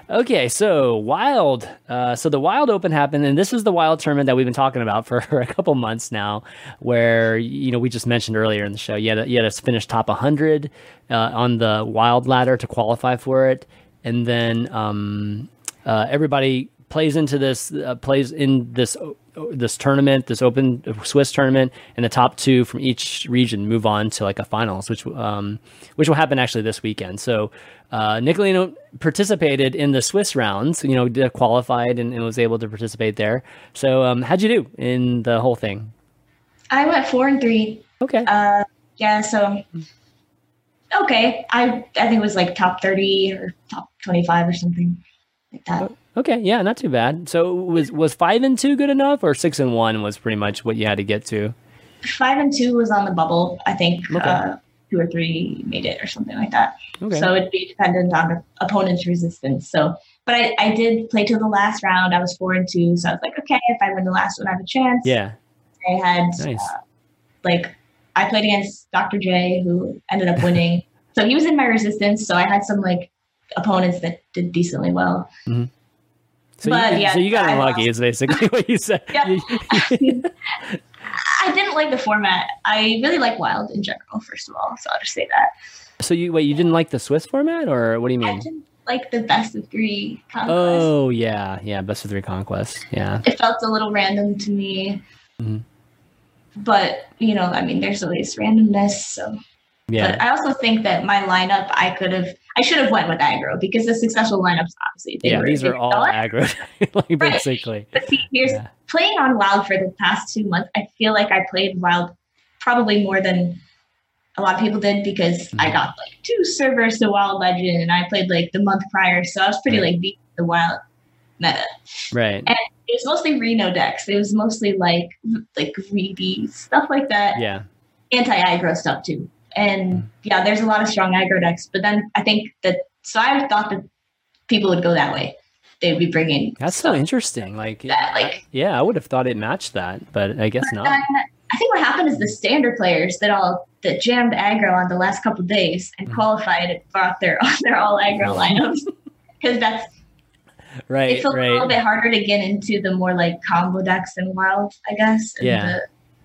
Okay so wild uh, so the wild open happened and this is the wild tournament that we've been talking about for a couple months now where you know we just mentioned earlier in the show you had to, you had to finish top 100 uh, on the wild ladder to qualify for it and then um, uh, everybody plays into this uh, plays in this uh, this tournament, this open Swiss tournament, and the top two from each region move on to like a finals, which um, which will happen actually this weekend. So uh, Nicolino participated in the Swiss rounds, you know, qualified and, and was able to participate there. So um, how'd you do in the whole thing? I went four and three. Okay. Uh, yeah. So okay, I I think it was like top thirty or top twenty five or something like that. Okay, yeah, not too bad. So was was five and two good enough, or six and one was pretty much what you had to get to? Five and two was on the bubble. I think okay. uh, two or three made it, or something like that. Okay. So it'd be dependent on the opponent's resistance. So, but I, I did play to the last round. I was four and two, so I was like, okay, if I win the last one, I have a chance. Yeah. I had nice. uh, like I played against Dr. J, who ended up winning. so he was in my resistance. So I had some like opponents that did decently well. Mm-hmm. So, but, you, yeah, so you got unlucky is basically what you said. Yeah. I didn't like the format. I really like Wild in general, first of all. So I'll just say that. So you wait, you didn't like the Swiss format, or what do you mean? I didn't like the best of three conquest. Oh yeah, yeah, best of three conquest. Yeah. It felt a little random to me. Mm-hmm. But you know, I mean, there's always randomness. So yeah. But I also think that my lineup, I could have, I should have went with aggro because the successful lineups, obviously, yeah, were, these are all aggro, like basically. But see, here's yeah. playing on Wild for the past two months. I feel like I played Wild probably more than a lot of people did because mm-hmm. I got like two servers to Wild Legend, and I played like the month prior, so I was pretty right. like beat the Wild meta. Right. And it was mostly Reno decks. It was mostly like like greedy stuff like that. Yeah. Anti aggro stuff too. And yeah, there's a lot of strong aggro decks. But then I think that so I thought that people would go that way. They would be bringing. That's so interesting. Like that, like yeah, I would have thought it matched that, but I guess not. Then, I think what happened is the standard players that all that jammed aggro on the last couple days and mm-hmm. qualified brought their their all aggro lineups because that's right. It's right. a little bit harder to get into the more like combo decks and wild, I guess. And yeah. The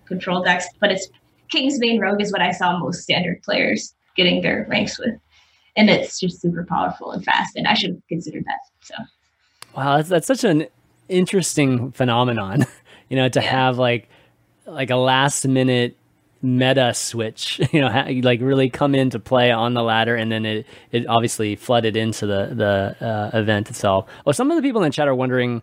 control decks, but it's Kingsbane Rogue is what I saw most standard players getting their ranks with. And it's just super powerful and fast. And I should have considered that. So Wow, that's, that's such an interesting phenomenon, you know, to yeah. have like like a last minute meta switch, you know, like really come into play on the ladder, and then it it obviously flooded into the the uh, event itself. Well, some of the people in the chat are wondering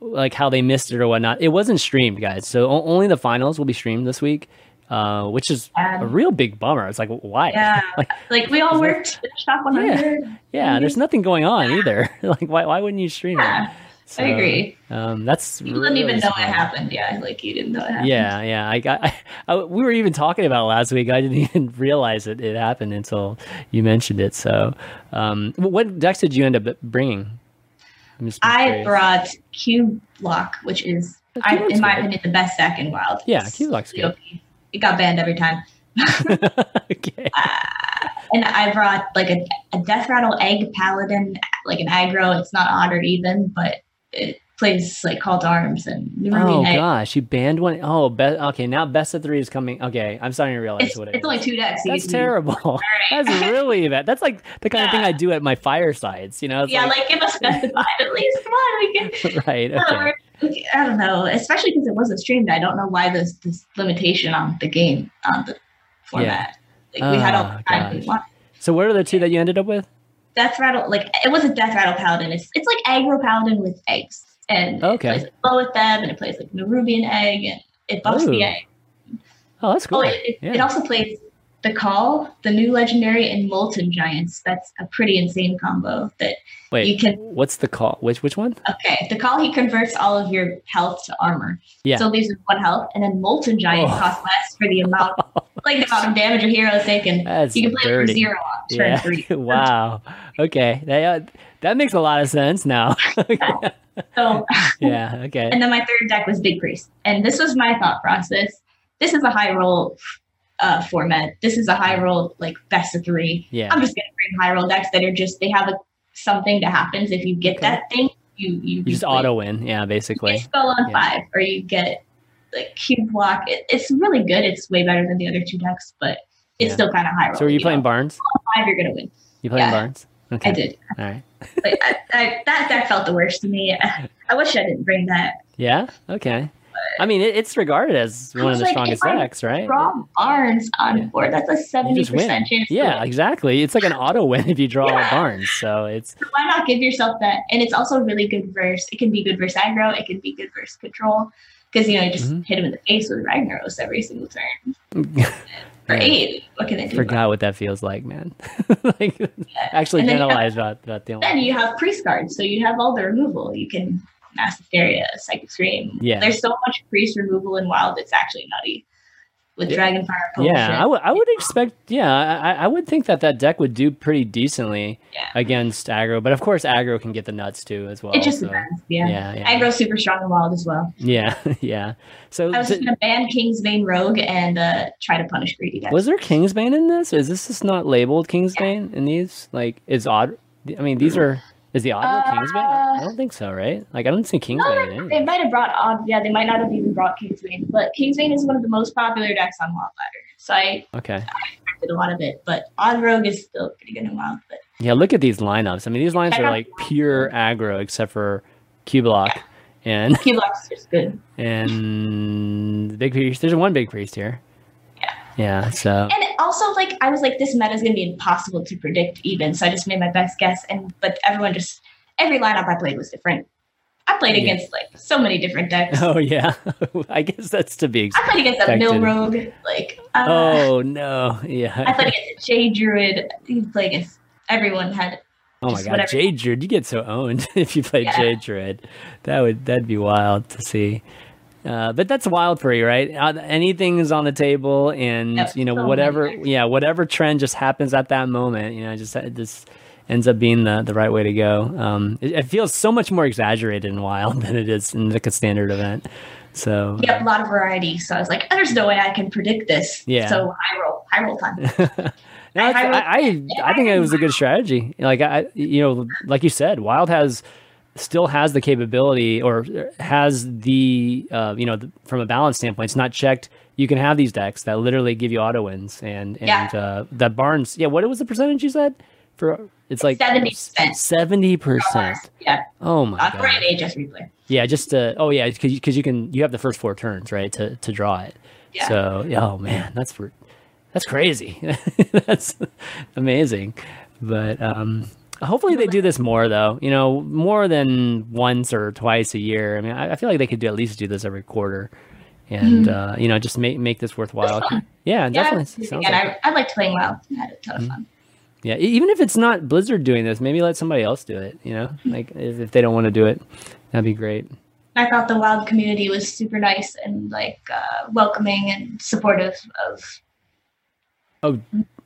like how they missed it or whatnot. It wasn't streamed, guys. So o- only the finals will be streamed this week. Uh, which is um, a real big bummer. It's like, why? Yeah, like, like we all worked Shop 100. Yeah, yeah there's nothing going on either. like, why, why wouldn't you stream yeah. it? So, I agree. Um, that's you really didn't even know it happened. Yeah, like you didn't know it happened. Yeah, yeah. I got. I, I, we were even talking about last week. I didn't even realize it, it happened until you mentioned it. So, um, what decks did you end up bringing? I brought Cube Block, which is, I, in my opinion, the best deck in Wild. Yeah, Cubelock's good. It got banned every time. okay. Uh, and I brought like a, a Death Rattle Egg Paladin, like an aggro. It's not odd or even, but it plays like Call to Arms and Oh gosh, you banned one. Oh, be- okay. Now best of three is coming. Okay, I'm starting to realize it's, what it it's is. only two decks. That's terrible. Right. That's really bad. That's like the kind yeah. of thing I do at my firesides. You know? It's yeah, like, like give us specified at least. Come on, we can. right. Okay. I don't know, especially because it wasn't streamed. I don't know why there's this limitation on the game on the format. Yeah. Like we had all the oh, time we ah, wanted. So what are the two that you ended up with? Death Rattle, like it was a Death Rattle Paladin. It's it's like aggro Paladin with eggs, and okay. it plays like with them, and it plays like Nerubian egg, and it buffs Ooh. the egg. Oh, that's oh, cool. Oh, it, it, yeah. it also plays the Call, the new legendary, and Molten Giants. That's a pretty insane combo that Wait, you can. What's the Call? Which which one? Okay, the Call he converts all of your health to armor. Yeah. So these are one health, and then Molten Giant oh. costs less for the amount, like the amount of damage your heroes take, and That's you can play dirty. for zero on turn yeah. three. wow. Okay, that uh, that makes a lot of sense now. so yeah, okay. And then my third deck was Big Priest, and this was my thought process. This is a high roll uh, format. This is a high roll like best of three. Yeah. I'm just gonna bring high roll decks that are just they have a something that happens if you get okay. that thing. You you, you just auto win. Yeah, basically. spell on yeah. five, or you get like cubelock. It, it's really good. It's way better than the other two decks, but it's yeah. still kind of high roll. So are you, you playing know? Barnes? Five, you're gonna win. You playing yeah. Barnes? Okay. I did. All right. I, I, that deck felt the worst to me. I wish I didn't bring that. Yeah. Okay. I mean, it, it's regarded as one of the like, strongest decks, right? Draw Barnes on board. That's a seventy percent chance. Yeah, exactly. It's like an auto win if you draw yeah. Barnes. So it's so why not give yourself that? And it's also really good verse. It can be good versus aggro. It can be good versus control because you know you just mm-hmm. hit him in the face with Ragnaros every single turn. For eight, what can I do? Forgot what that feels like, man. like yeah. actually analyze about, about the. Then you have priest cards, so you have all the removal. You can mass hysteria, psychic scream. Yeah. There's so much priest removal in wild it's actually nutty. With yeah. Dragonfire Yeah, I would I would expect yeah, I, I would think that that deck would do pretty decently yeah. against aggro, but of course aggro can get the nuts too as well. It just so. depends. Yeah. yeah, yeah. Aggro's super strong in wild as well. Yeah, yeah. So I was just gonna ban Kingsbane Rogue and uh, try to punish greedy guys. Was there Kingsbane in this? Is this just not labeled Kingsbane in these? Like is odd I mean these are is the odd uh, Kingsbane? I don't think so, right? Like I don't see Kingsbane. No, they might have brought odd. Yeah, they might not have even brought Kingsbane, but Kingsbane is one of the most popular decks on Wild Ladder. So I okay. I expected a lot of it, but Odd Rogue is still pretty good in Wild. But yeah, look at these lineups. I mean, these lines are like pure aggro, except for Cubelock. Yeah. And Q Block's just good. And big priest. There's one big priest here. Yeah. So. And also, like, I was like, this meta is gonna be impossible to predict even. So I just made my best guess, and but everyone just every lineup I played was different. I played yeah. against like so many different decks. Oh yeah, I guess that's to be expected. I played against a Mill Rogue, like. Uh, oh no! Yeah. I played against a Jade Druid. You play against everyone had. Oh my god, Jade Druid! You get so owned if you play yeah. Jade Druid. That would that'd be wild to see. Uh, but that's wild for you, right? Uh, anything is on the table, and you know so whatever, yeah, whatever trend just happens at that moment. You know, just just ends up being the, the right way to go. Um, it, it, feels so much more exaggerated and wild than it is in like a standard event. So yeah, a lot of variety. So I was like, there's no way I can predict this. Yeah. So high roll, high roll time. no, I, I, I, I think it was a good strategy. Like I, you know, like you said, wild has still has the capability or has the uh, you know the, from a balance standpoint it's not checked you can have these decks that literally give you auto wins and and yeah. uh, that barnes yeah what was the percentage you said for it's like 70%. 70%. Yeah. Oh my god. an HS replay. Yeah, just uh oh yeah, cuz you can you have the first four turns, right, to to draw it. Yeah. So, oh man, that's for that's crazy. that's amazing. But um, hopefully they do this more though. You know, more than once or twice a year. I mean, I, I feel like they could do at least do this every quarter, and mm-hmm. uh, you know, just make make this worthwhile. Yeah, yeah, definitely. Again, like I, I liked playing WoW. I had a ton of mm-hmm. fun. Yeah, even if it's not Blizzard doing this, maybe let somebody else do it. You know, mm-hmm. like if, if they don't want to do it, that'd be great. I thought the wild community was super nice and like uh, welcoming and supportive of oh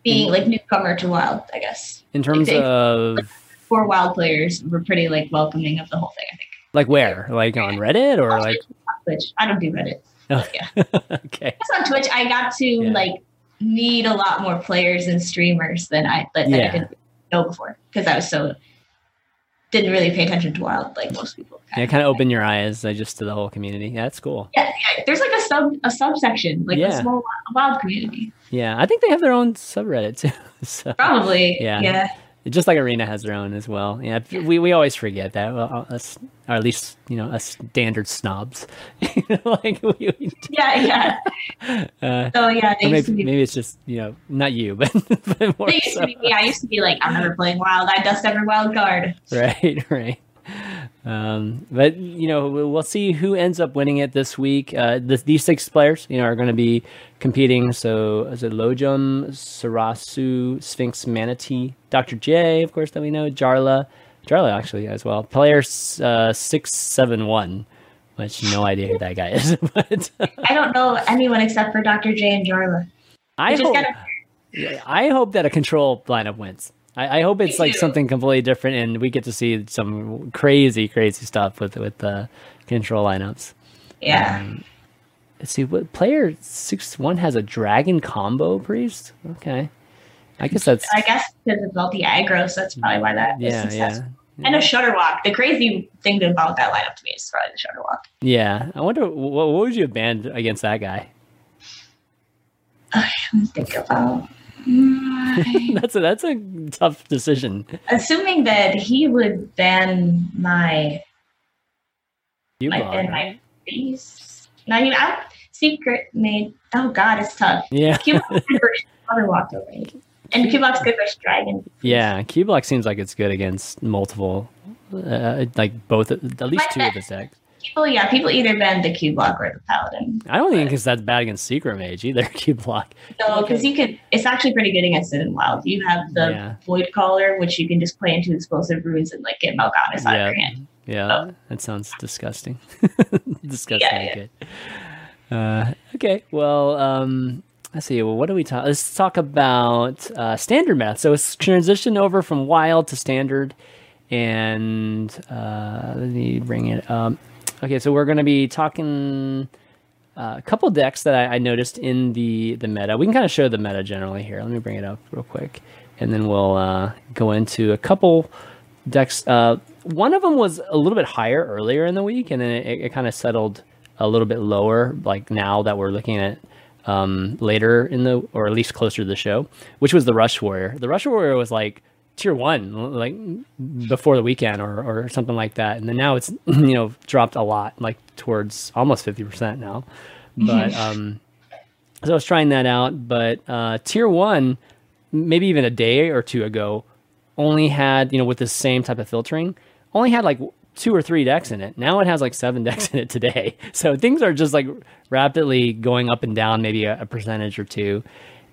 being like newcomer to wild. I guess in terms like, of for wild players, were pretty like welcoming of the whole thing. I think. Like where? Like on Reddit or like Twitch? I don't do Reddit. Oh. yeah. okay. That's on Twitch. I got to yeah. like meet a lot more players and streamers than I that, yeah. I could know before because I was so didn't really pay attention to wild like most people. Yeah, kind of open your eyes uh, just to the whole community. Yeah, that's cool. Yeah, yeah, there's like a sub a subsection, like yeah. a small wild community. Yeah, I think they have their own subreddit too. so, Probably. Yeah. Yeah just like arena has their own as well. Yeah we, we always forget that. Well, us or at least you know us standard snobs. Like we, we yeah yeah. Uh, so yeah maybe, be, maybe it's just you know not you but, but more used so. to be, i used to be like i'm never playing wild. I dust every wild card. Right right um, but you know, we'll see who ends up winning it this week. Uh, this, these six players, you know, are going to be competing. So, is it Lojum, Sarasu, Sphinx, Manatee, Dr. J, of course, that we know, Jarla, Jarla actually as well. Player uh, six seven one, which no idea who that guy is. but I don't know anyone except for Dr. J and Jarla. I hope, gotta... I hope that a control lineup wins. I, I hope it's like something completely different, and we get to see some crazy, crazy stuff with with the control lineups. Yeah. Um, let's see what player six one has a dragon combo priest. Okay, I guess that's. I guess because it's multi aggro, so that's probably why that. Yeah, yeah. And a shutter Shudderwock. The crazy thing about that lineup to me is probably the shutter Shudderwock. Yeah, I wonder what, what would you have banned against that guy. I think about. that's a that's a tough decision. Assuming that he would ban my you my, and my beast. Not even I secret made. Oh God, it's tough. Yeah. Other walked away. And Cubelock's good versus Dragon. Yeah, Cubelock seems like it's good against multiple, uh, like both, at least two of the decks people, yeah, people either ban the cubelock or the paladin. I don't think it's that bad against secret mage either. Cubelock. No, because you can. It's actually pretty good against it in wild. You have the yeah. void caller, which you can just play into explosive runes and like get Mal'Ganis yeah. out of your hand. Yeah, that sounds disgusting. disgusting. Yeah, good. Uh, okay, well, um, let's see. Well, what do we talk? Let's talk about uh, standard math. So it's transition over from wild to standard, and uh, let me bring it up. Okay, so we're going to be talking uh, a couple decks that I, I, noticed in the the meta. We can kind of show the meta generally here. Let me bring it up real quick, and then we'll uh, go into a couple decks. Uh, one of them was a little bit higher earlier in the week, and then it, it kind of settled a little bit lower. Like now that we're looking at um, later in the, or at least closer to the show, which was the Rush Warrior. The Rush Warrior was like tier one like before the weekend or, or something like that. And then now it's you know dropped a lot like towards almost 50% now. But um so i was trying that out. But uh tier one maybe even a day or two ago only had you know with the same type of filtering only had like two or three decks in it. Now it has like seven decks in it today. So things are just like rapidly going up and down maybe a, a percentage or two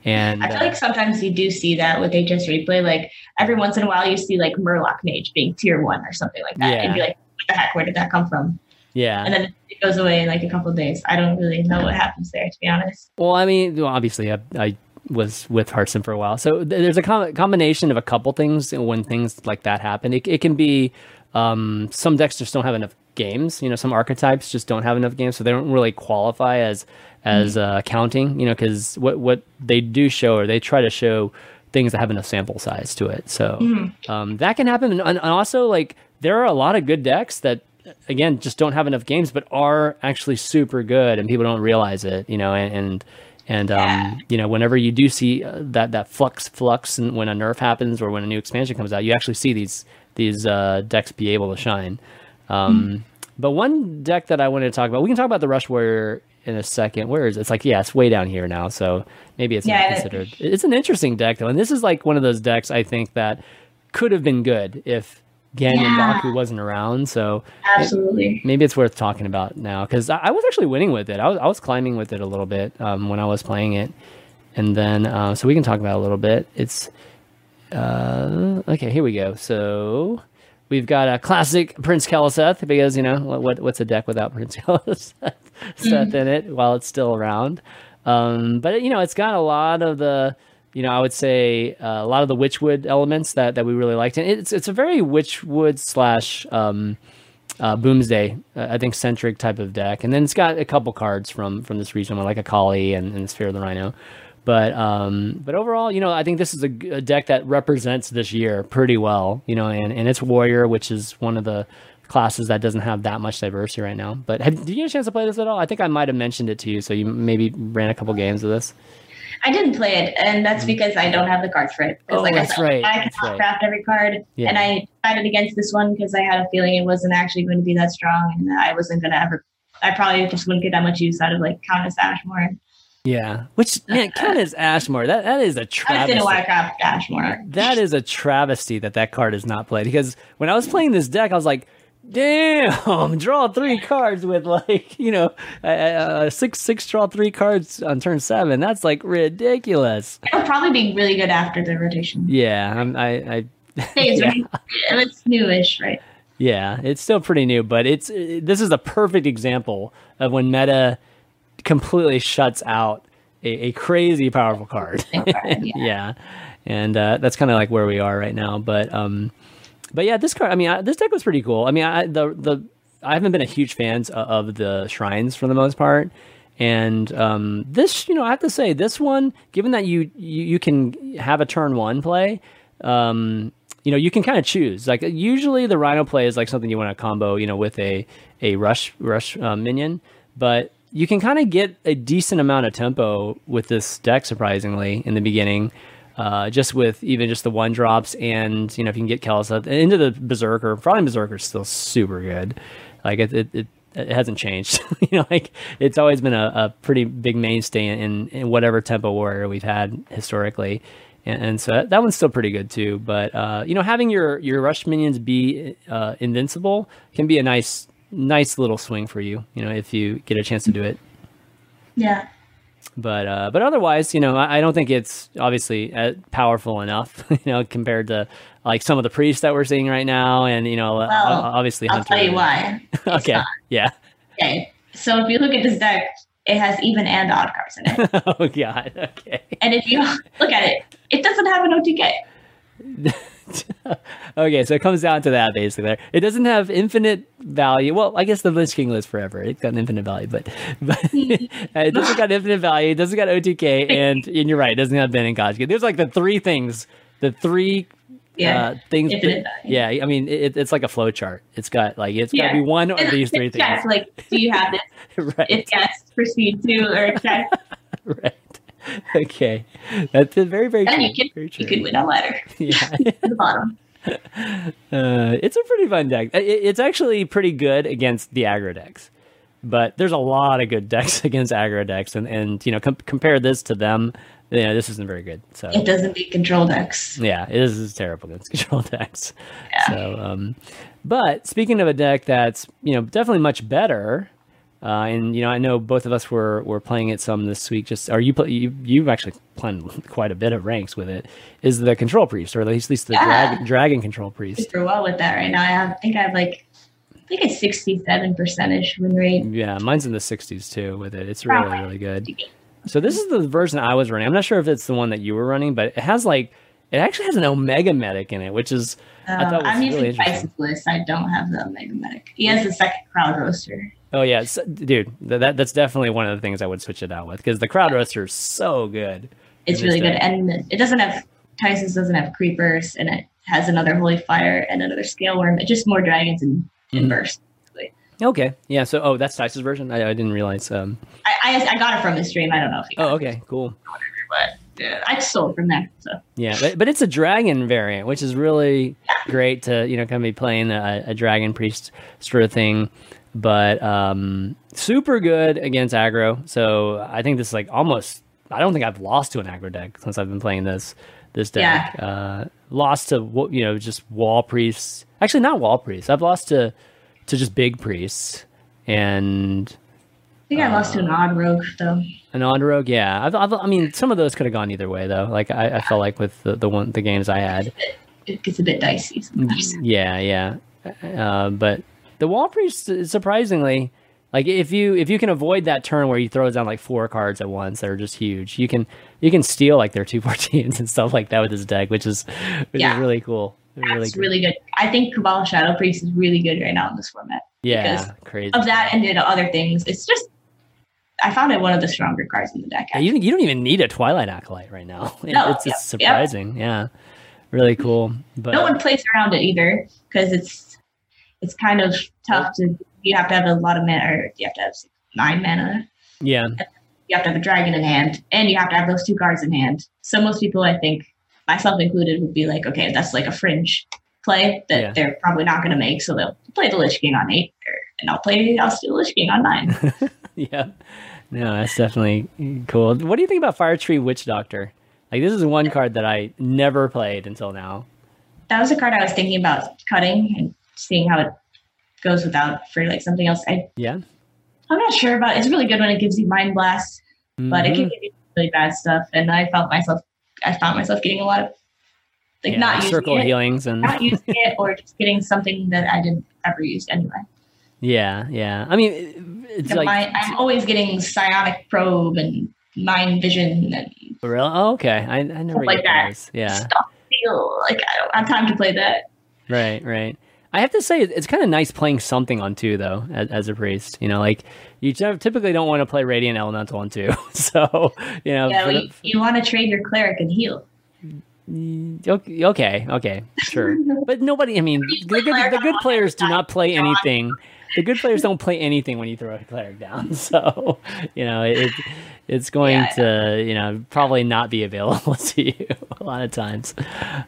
and I feel uh, like sometimes you do see that with HS replay. Like every once in a while, you see like Murloc Mage being tier one or something like that, yeah. and be like, "What the heck? Where did that come from?" Yeah, and then it goes away in like a couple days. I don't really know what happens there, to be honest. Well, I mean, well, obviously, I, I was with Hearthstone for a while, so there's a com- combination of a couple things when things like that happen. It, it can be um, some decks just don't have enough games. You know, some archetypes just don't have enough games, so they don't really qualify as as mm-hmm. uh, counting, you know, because what what they do show or they try to show things that have enough sample size to it. So mm-hmm. um, that can happen, and, and, also like there are a lot of good decks that again just don't have enough games, but are actually super good, and people don't realize it, you know, and. and and um, yeah. you know, whenever you do see uh, that that flux flux, and when a nerf happens or when a new expansion comes out, you actually see these these uh, decks be able to shine. Um, mm. But one deck that I wanted to talk about, we can talk about the Rush Warrior in a second. Where is it? It's like yeah, it's way down here now. So maybe it's yeah, not considered. It's an interesting deck though, and this is like one of those decks I think that could have been good if Genn and yeah. Baku wasn't around. So absolutely, it, maybe it's worth talking about now because I, I, was actually winning with it. I was I was climbing with it a little bit um, when I was playing it, and then uh, so we can talk about it a little bit. It's uh, okay. Here we go. So. We've got a classic Prince Keleseth because you know what, what's a deck without Prince Keleseth mm-hmm. in it while it's still around. Um, but you know it's got a lot of the you know, I would say uh, a lot of the Witchwood elements that, that we really liked. And it's it's a very Witchwood slash um, uh, Boomsday, uh, I think, centric type of deck. And then it's got a couple cards from from this region, like Akali and, and Spirit of the Rhino. But um, but overall, you know, I think this is a, a, deck that represents this year pretty well. You know, and, and it's Warrior, which is one of the classes that doesn't have that much diversity right now. But have, did you get a chance to play this at all? I think I might have mentioned it to you, so you maybe ran a couple games of this. I didn't play it, and that's mm. because I don't have the cards for it. Oh, like that's I said, right. I cannot right. craft every card, yeah. and I decided against this one because I had a feeling it wasn't actually going to be that strong, and I wasn't going to ever. I probably just wouldn't get that much use out of like Countess Ashmore. Yeah, which man, Countess Ashmore, that that is a travesty. I didn't craft Ashmore. That is a travesty that that card is not played because when I was playing this deck, I was like damn draw three cards with like you know uh, six six draw three cards on turn seven that's like ridiculous it'll probably be really good after the rotation yeah I'm, i i it's, yeah. it's newish right yeah it's still pretty new but it's it, this is a perfect example of when meta completely shuts out a, a crazy powerful card yeah. yeah. and uh, that's kind of like where we are right now but um but yeah, this card. I mean, I, this deck was pretty cool. I mean, I, the the I haven't been a huge fan of the shrines for the most part, and um, this, you know, I have to say, this one, given that you you, you can have a turn one play, um, you know, you can kind of choose. Like usually, the Rhino play is like something you want to combo, you know, with a a rush rush uh, minion, but you can kind of get a decent amount of tempo with this deck, surprisingly, in the beginning uh, just with even just the one drops and you know if you can get Keleseth into the Berserker, probably Berserker is still super good. Like it, it, it, it hasn't changed. you know, like it's always been a, a pretty big mainstay in, in whatever tempo warrior we've had historically. And, and so that, that, one's still pretty good too. But uh, you know, having your your rush minions be uh, invincible can be a nice nice little swing for you. You know, if you get a chance to do it. Yeah, but uh, but otherwise, you know, I, I don't think it's obviously uh, powerful enough, you know, compared to like some of the priests that we're seeing right now, and you know, well, obviously. I'll Hunter tell you why. okay. Not. Yeah. Okay. So if you look at this deck, it has even and odd cards in it. oh God. Okay. And if you look at it, it doesn't have an OTK. okay, so it comes down to that basically. There, it doesn't have infinite value. Well, I guess the Lich King lives forever. It's got an infinite value, but but it doesn't got infinite value. It doesn't got OTK, and and you're right, it doesn't have Ben and Gajki. There's like the three things, the three yeah, uh, things. That, yeah, I mean, it, it's like a flow chart. It's got like it's got to be one of these three things. Yes, like do you have this? right. If yes, proceed to or check. right. okay, that's a very very. And true. you can very you can win a ladder. Yeah, the bottom. Uh, it's a pretty fun deck. It, it's actually pretty good against the aggro decks, but there's a lot of good decks against aggro decks, and and you know com- compare this to them. Yeah, this isn't very good. So it doesn't beat control decks. Yeah, it is, is terrible against control decks. Yeah. So, um, but speaking of a deck that's you know definitely much better uh, and you know, I know both of us were were playing it some this week. Just are you you you've actually played quite a bit of ranks with it. Is the control priest, or at least, at least the yeah. dragon, dragon control priest? Super well with that right now. I, have, I think I have like I think it's sixty seven percentage win rate. Yeah, mine's in the sixties too with it. It's really really good. So this is the version I was running. I'm not sure if it's the one that you were running, but it has like it actually has an Omega medic in it, which is uh, I thought was I'm really using Bicyclist. I don't have the Omega medic. He has the second crowd roaster. Oh yeah, so, dude, that that's definitely one of the things I would switch it out with because the crowd roaster is so good. It's really good, and it doesn't have Tyson's doesn't have creepers, and it has another holy fire and another scale worm. It's just more dragons and, and mm-hmm. burst. Okay, yeah. So, oh, that's Tyson's version. I, I didn't realize. Um, I, I, I got it from the stream. I don't know if. You oh, okay, cool. But yeah, I stole it from there. So. Yeah, but, but it's a dragon variant, which is really great to you know kind of be playing a, a dragon priest sort of thing. But um, super good against aggro. So I think this is like almost. I don't think I've lost to an aggro deck since I've been playing this this deck. Yeah. Uh, lost to you know just wall priests. Actually, not wall priests. I've lost to to just big priests and. I think I lost to an odd rogue though. An odd rogue, yeah. I've, I've, i mean, some of those could have gone either way though. Like I, I felt like with the, the one the games I had, it gets a bit dicey sometimes. Yeah, yeah. Uh, but the wall priest surprisingly like if you if you can avoid that turn where he throws down like four cards at once that are just huge you can you can steal like their two fourteens and stuff like that with his deck which is which yeah. is really cool really That's really good i think cabal shadow priest is really good right now in this format yeah crazy of that and other things it's just I found it one of the stronger cards in the deck. Yeah, you, you don't even need a Twilight Acolyte right now. No, it's, it's surprising. Yeah, really cool. But no one plays around it either because it's it's kind of tough to you have to have a lot of mana or you have to have nine mana. Yeah. You have to have a dragon in hand and you have to have those two cards in hand. So most people I think, myself included, would be like, okay, that's like a fringe play that yeah. they're probably not gonna make. So they'll play the Lich King on eight or, and I'll play I'll steal Lich King on nine. yeah. No, that's definitely cool. What do you think about Fire Tree Witch Doctor? Like this is one card that I never played until now. That was a card I was thinking about cutting and seeing how it goes without for like something else. I yeah. I'm not sure about. It. It's really good when it gives you mind blast, mm-hmm. but it can mm-hmm. give you really bad stuff. And I felt myself, I found myself getting a lot of like yeah, not using circle it, healings and not using it, or just getting something that I didn't ever use anyway. Yeah, yeah. I mean, it's like I'm always getting psionic probe and mind vision and really. Oh, okay, I, I never like that. Those. Yeah, stuff feel like I don't have time to play that. Right, right. I have to say, it's kind of nice playing something on two though, as, as, a priest. You know, like you typically don't want to play Radiant Elemental on two, so you know. Yeah, well, you, you want to trade your cleric and heal. Mm, okay, okay, sure, but nobody. I mean, the good, the good players do not play anything. The good players don't play anything when you throw a cleric down. So, you know, it, it's going yeah, to, you know, probably not be available to you a lot of times.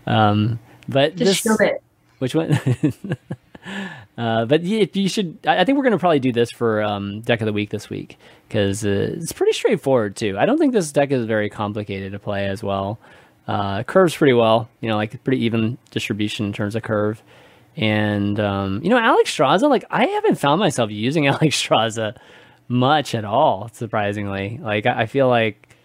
Um, but just this, it. Which one? uh, but if you should, I think we're going to probably do this for um, deck of the week this week because uh, it's pretty straightforward too. I don't think this deck is very complicated to play as well. Uh, curves pretty well, you know, like pretty even distribution in terms of curve. And um, you know, Alexstrasza, like I haven't found myself using Alexstrasza much at all, surprisingly. Like I, I feel like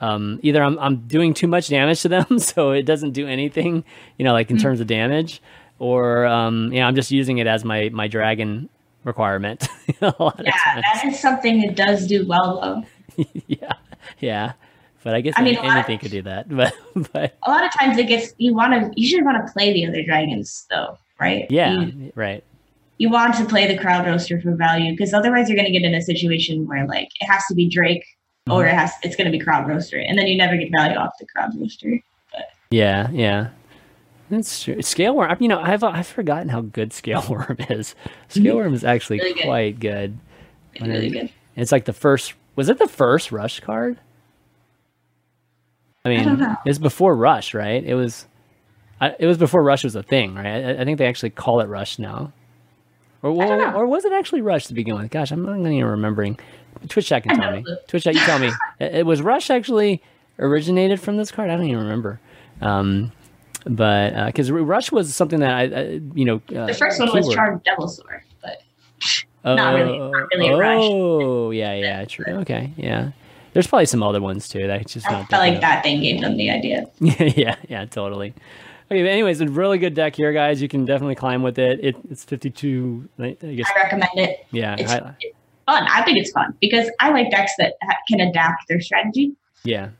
um, either I'm I'm doing too much damage to them, so it doesn't do anything, you know, like in mm-hmm. terms of damage, or um, you know, I'm just using it as my my dragon requirement. yeah, that is something it does do well though. yeah, yeah. But I guess I mean, anything of, could do that. But but a lot of times it gets you want to you should want to play the other dragons though, right? Yeah, you, right. You want to play the crowd roaster for value because otherwise you're going to get in a situation where like it has to be Drake mm-hmm. or it has it's going to be crowd roaster, and then you never get value off the crowd roaster. But yeah, yeah. That's true. Scale worm. You know, I've I've forgotten how good scale worm is. Scale worm is actually really quite good. It's really good. It's like the first. Was it the first rush card? I mean, I it's before rush, right? It was. I, it was before rush was a thing, right? I, I think they actually call it rush now. Or, or, or, was it actually Rush to begin with? Gosh, I'm not even remembering. Twitch chat can tell me. Twitch chat, you tell me. It, it, was Rush actually originated from this card? I don't even remember. Um, but because uh, Rush was something that I, I you know, uh, the first one keyword. was Charged Devilsaur, but uh, not really, not really Oh, yeah, yeah, true. Okay, yeah. There's probably some other ones too. That just I not felt like that thing gave them the idea. yeah, yeah, totally. Okay, but anyways, a really good deck here, guys. You can definitely climb with it. it it's 52. I, guess. I recommend it. Yeah, it's, I, it's, fun. I think it's fun because I like decks that can adapt their strategy. Yeah,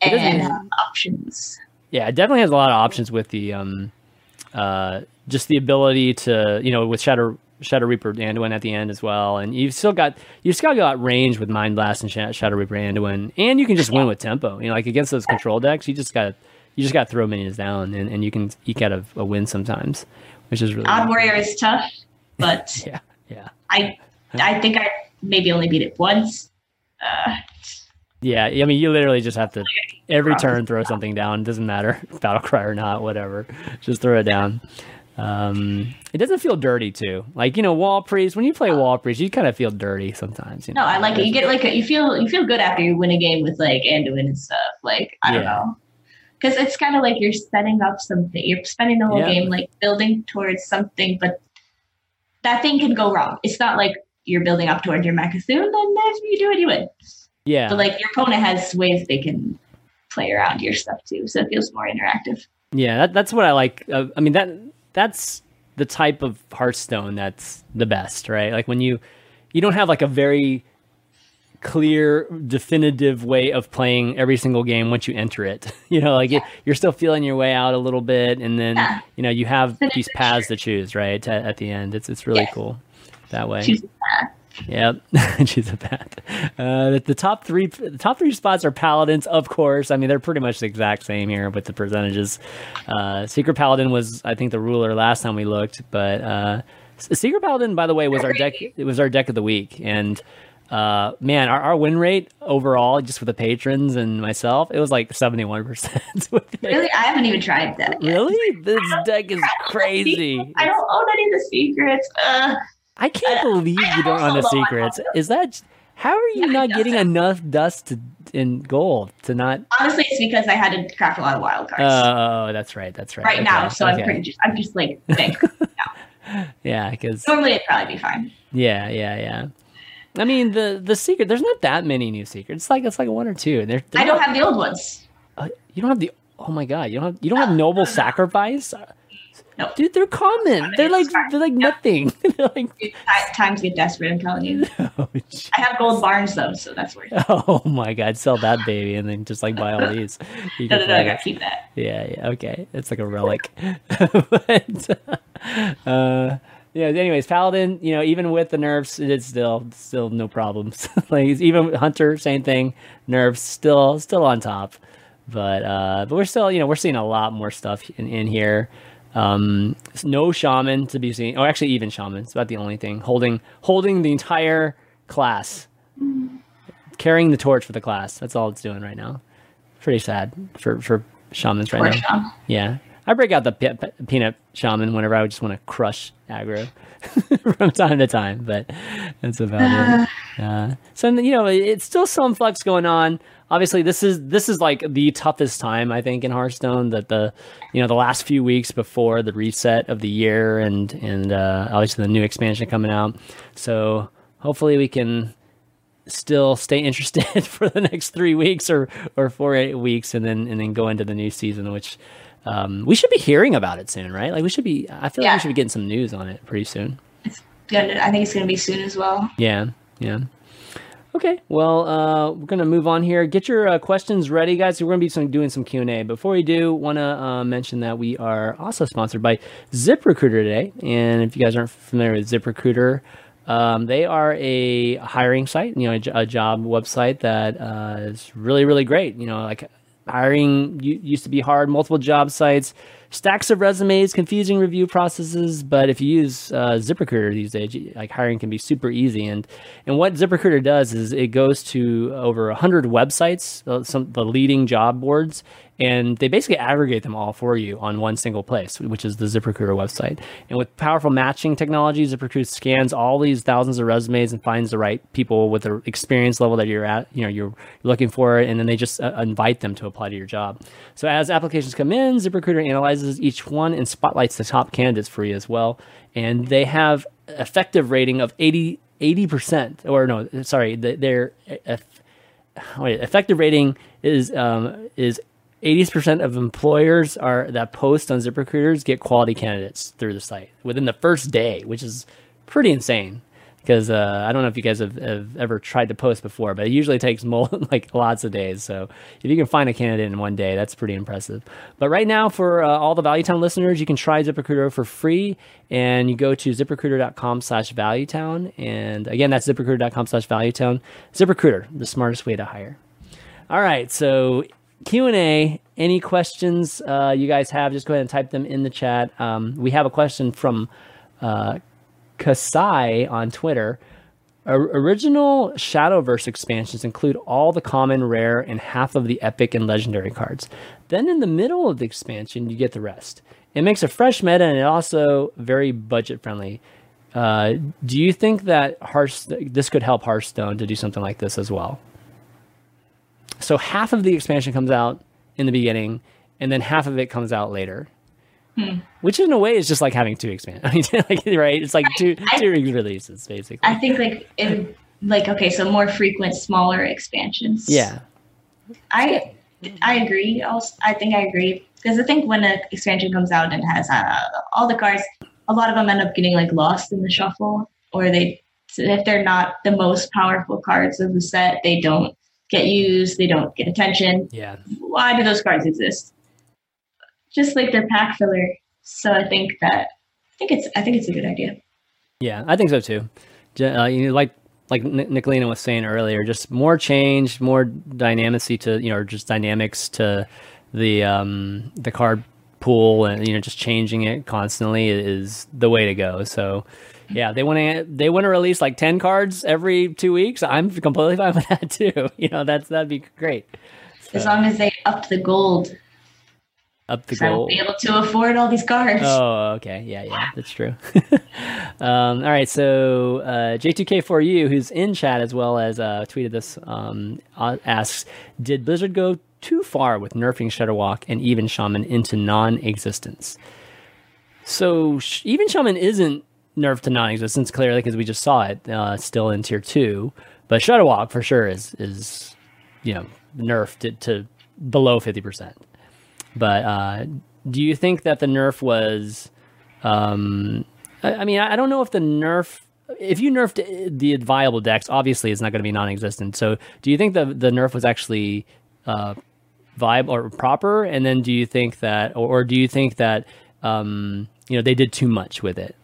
and options. Yeah, it definitely has a lot of options with the um, uh, just the ability to you know with Shadow Shadow Reaper Anduin at the end as well, and you've still got you've still got range with Mind Blast and Shadow Reaper Anduin, and you can just win with tempo. You know, like against those control decks, you just got you just got to throw minions down, and, and you can eke out a, a win sometimes, which is really. Odd Warrior is tough, but yeah, yeah. I I think I maybe only beat it once. Uh, yeah, I mean, you literally just have to every turn throw something down. Doesn't matter battle cry or not, whatever. Just throw it down. Um, it doesn't feel dirty too. Like you know, wall priest. When you play wall priest, you kind of feel dirty sometimes. You know? No, I like it. You get like a, you feel you feel good after you win a game with like Anduin and stuff. Like I don't know, because it's kind of like you're setting up something. You're spending the whole yeah. game like building towards something, but that thing can go wrong. It's not like you're building up towards your Mecha'thun, then if you do it, you win. Yeah. But like your opponent has ways they can play around your stuff too, so it feels more interactive. Yeah, that, that's what I like. Uh, I mean that that's the type of Hearthstone that's the best, right? Like when you you don't have like a very clear, definitive way of playing every single game once you enter it. you know, like yeah. you're still feeling your way out a little bit, and then yeah. you know you have these paths to choose, right? At, at the end, it's it's really cool that way. Choose a path. Yep, she's a path. Uh, the, the, top three, the top three spots are paladins, of course. I mean, they're pretty much the exact same here with the percentages. Uh, Secret Paladin was, I think, the ruler last time we looked, but uh, Secret Paladin, by the way, was our deck. It was our deck of the week, and uh, man, our, our win rate overall, just with the patrons and myself, it was like seventy one percent. Really, I haven't even tried that. Yet. Really, this deck is crazy. I don't own any of the secrets. Uh, I can't uh, believe you don't own the secrets. Is that how are you yeah, not getting enough dust to, in gold to not? Honestly, it's because I had to craft a lot of wild cards. Oh, that's right. That's right. Right okay. now, so okay. I'm pretty. Just, I'm just like big. yeah, because normally it'd probably be fine. Yeah, yeah, yeah. I mean the the secret. There's not that many new secrets. It's like it's like one or two. They're, they're I don't not, have the old ones. Uh, you don't have the. Oh my god! You don't have you don't have noble sacrifice. No. Dude, they're common. They're like they're like nothing. they're like Dude, times get desperate. I'm telling you. Oh, I have gold barns though, so that's worth it. Oh my god, sell that baby and then just like buy all these. You no, no, no, I gotta keep that. Yeah, yeah, okay. It's like a relic. but, uh, yeah. Anyways, Paladin, you know, even with the nerfs, it's still still no problems. like even Hunter, same thing. Nerfs still still on top, but uh, but we're still you know we're seeing a lot more stuff in, in here. Um, no shaman to be seen. Oh, actually, even shaman. It's about the only thing holding holding the entire class, carrying the torch for the class. That's all it's doing right now. Pretty sad for for shamans right now. Yeah. I break out the pe- pe- peanut shaman whenever I just want to crush aggro from time to time, but that's about it. Uh, so you know, it's still some flux going on. Obviously, this is this is like the toughest time I think in Hearthstone. That the you know the last few weeks before the reset of the year and and uh, obviously the new expansion coming out. So hopefully we can still stay interested for the next three weeks or or four eight weeks, and then and then go into the new season, which um, we should be hearing about it soon, right? Like we should be. I feel yeah. like we should be getting some news on it pretty soon. It's good. I think it's going to be soon as well. Yeah, yeah. Okay, well, uh, we're gonna move on here. Get your uh, questions ready, guys. We're gonna be some, doing some Q and A. Before we do, want to uh, mention that we are also sponsored by ZipRecruiter today. And if you guys aren't familiar with ZipRecruiter, um, they are a hiring site, you know, a, a job website that uh, is really, really great. You know, like Hiring used to be hard, multiple job sites, stacks of resumes, confusing review processes. But if you use uh, ZipRecruiter these days, like hiring can be super easy. And and what ZipRecruiter does is it goes to over hundred websites, uh, some the leading job boards, and they basically aggregate them all for you on one single place, which is the ZipRecruiter website. And with powerful matching technology, ZipRecruiter scans all these thousands of resumes and finds the right people with the experience level that you're at, you know, you're looking for, and then they just uh, invite them to apply to your job. So as applications come in, ZipRecruiter analyzes each one and spotlights the top candidates for you as well. And they have effective rating of 80 percent, or no, sorry, their effective rating is um, is 80% of employers are that post on ZipRecruiters get quality candidates through the site within the first day, which is pretty insane. Because uh, I don't know if you guys have, have, ever tried to post before, but it usually takes like lots of days. So if you can find a candidate in one day, that's pretty impressive. But right now, for uh, all the ValueTown listeners, you can try ZipRecruiter for free, and you go to ZipRecruiter.com/ValueTown, and again, that's ZipRecruiter.com/ValueTown. ZipRecruiter, the smartest way to hire. All right, so Q and A. Any questions uh, you guys have? Just go ahead and type them in the chat. Um, we have a question from uh, Kasai on Twitter. Original Shadowverse expansions include all the common, rare, and half of the epic and legendary cards. Then in the middle of the expansion, you get the rest. It makes a fresh meta and it also very budget friendly. Uh, do you think that this could help Hearthstone to do something like this as well? So half of the expansion comes out in the beginning, and then half of it comes out later. Hmm. Which in a way is just like having two expansions. I mean, like, right? It's like two I, two releases basically. I think like in like okay, so more frequent, smaller expansions. Yeah. I I agree. Also, I think I agree because I think when an expansion comes out and has uh, all the cards, a lot of them end up getting like lost in the shuffle, or they if they're not the most powerful cards of the set, they don't get used, they don't get attention. Yeah. Why do those cards exist? Just like their pack filler. So I think that I think it's I think it's a good idea. Yeah, I think so too. Uh, you know, like like Nicolina was saying earlier, just more change, more dynamicy to you know, just dynamics to the um, the card pool, and you know, just changing it constantly is the way to go. So, yeah, they want to they want to release like ten cards every two weeks. I'm completely fine with that too. You know, that's that'd be great. So. As long as they up the gold up the goal. be able to afford all these cards. Oh, okay. Yeah, yeah, that's true. um, all right. So uh, J2K4U, who's in chat as well as uh, tweeted this, um, asks, did Blizzard go too far with nerfing Shudderwock and Even Shaman into non-existence? So Even Shaman isn't nerfed to non-existence clearly because we just saw it uh, still in tier two, but Shudderwock for sure is is you know nerfed to, to below fifty percent. But uh, do you think that the nerf was? Um, I, I, mean, I, don't know if the nerf. If you nerfed the viable decks, obviously it's not going to be non-existent. So, do you think the the nerf was actually uh, vibe or proper? And then, do you think that, or, or do you think that um, you know they did too much with it?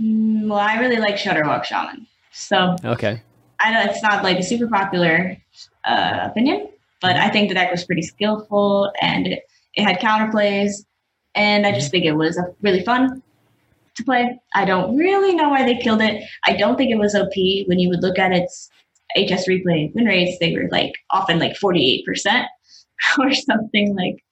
Mm, well, I really like Shudderwock Shaman. So okay, I know it's not like a super popular uh, opinion, but I think the deck was pretty skillful and it, it had counterplays. And I just think it was really fun to play. I don't really know why they killed it. I don't think it was OP. When you would look at its HS replay win rates, they were like often like 48% or something like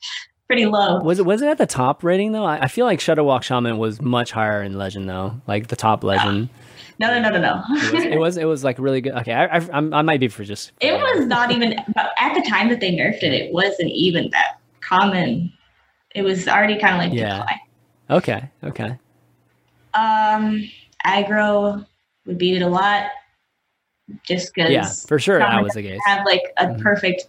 pretty low. Was it was it at the top rating though? I, I feel like Shudderwock Shaman was much higher in Legend though, like the top Legend. No, no, no, no, no. it, was, it, was, it was like really good. Okay, I, I, I might be for just. It was not even at the time that they nerfed it. It wasn't even that common. It was already kind of like yeah. Decline. Okay. Okay. Um, aggro would beat it a lot, just because. Yeah, for sure, that was the case. Have like a mm-hmm. perfect.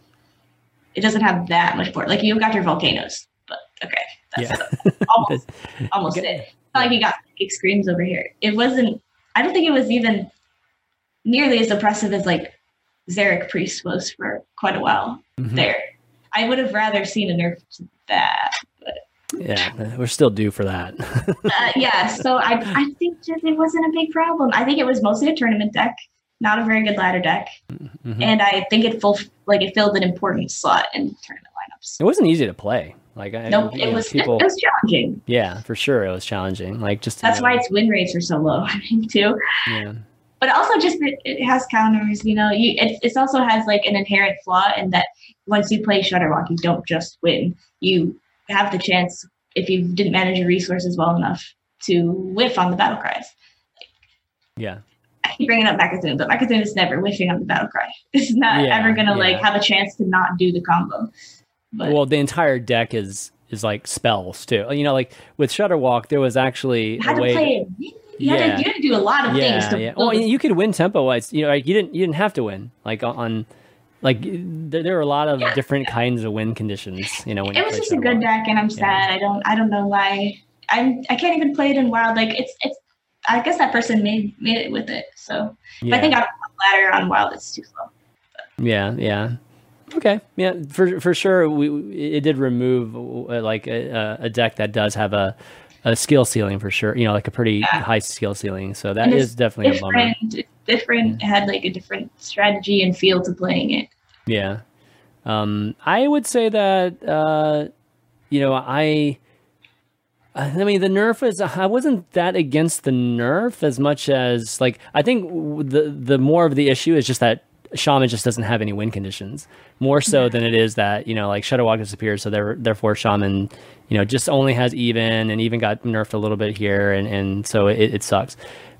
It doesn't have that much board. Like you've got your volcanoes, but okay, that's yeah. almost almost it. like you got screams over here. It wasn't I don't think it was even nearly as oppressive as like Xeric Priest was for quite a while mm-hmm. there. I would have rather seen a nerf to that. But. Yeah, we're still due for that. uh, yeah, so I I think just it wasn't a big problem. I think it was mostly a tournament deck, not a very good ladder deck, mm-hmm. and I think it full like it filled an important slot in tournament lineups. It wasn't easy to play. Like I, nope, it was people, it was challenging. Yeah, for sure, it was challenging. Like just that's know. why its win rates are so low. I think too. Yeah. But also, just it, it has counters. You know, you it, it also has like an inherent flaw in that once you play Shudderwock, you don't just win. You have the chance if you didn't manage your resources well enough to whiff on the battle cries. yeah. I keep bringing up Mecha'thun, but Mecha'thun is never whiffing on the battle cry. It's not yeah, ever gonna yeah. like have a chance to not do the combo. But well, the entire deck is is like spells too. You know, like with Shudderwock, there was actually you had a way. To. You, yeah. had to, you had to do a lot of yeah, things. yeah. Well, you could win tempo wise. You know, like you didn't you didn't have to win. Like on, like there, there are a lot of yeah. different kinds of win conditions. You know, when it was just a good deck, and I'm sad. I don't I don't know why. I'm I can't even play it in wild. Like it's it's. I guess that person made made it with it. So I think on ladder on wild it's too slow. But. Yeah, yeah. Okay, yeah, for for sure. We it did remove uh, like a, a, deck that does have a, a skill ceiling for sure. You know, like a pretty yeah. high skill ceiling. So that is definitely a bummer. Different yeah. had like a different strategy and feel to playing it. Yeah, um, I would say that uh, you know I. I mean, the nerf is. I wasn't that against the nerf as much as like I think the the more of the issue is just that Shaman just doesn't have any win conditions. More so than it is that you know, like Shudderwock disappeared, so therefore Shaman, you know, just only has even and even got nerfed a little bit here, and and so it, it sucks.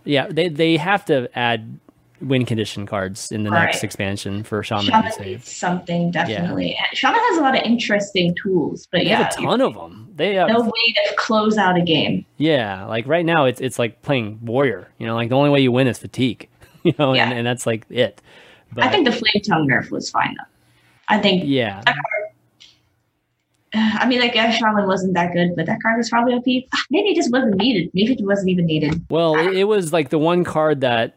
Yeah, they they have to add win condition cards in the right. next expansion for Shaman. Shaman needs something definitely. Yeah. Shaman has a lot of interesting tools, but they yeah, have a ton of them. They have no way to close out a game. Yeah, like right now it's it's like playing warrior. You know, like the only way you win is fatigue. You know, yeah. and, and that's like it. But, I think the flame tongue nerf was fine though. I think yeah. I mean, like Shaman wasn't that good, but that card was probably OP. Maybe it just wasn't needed. Maybe it wasn't even needed. Well, it was like the one card that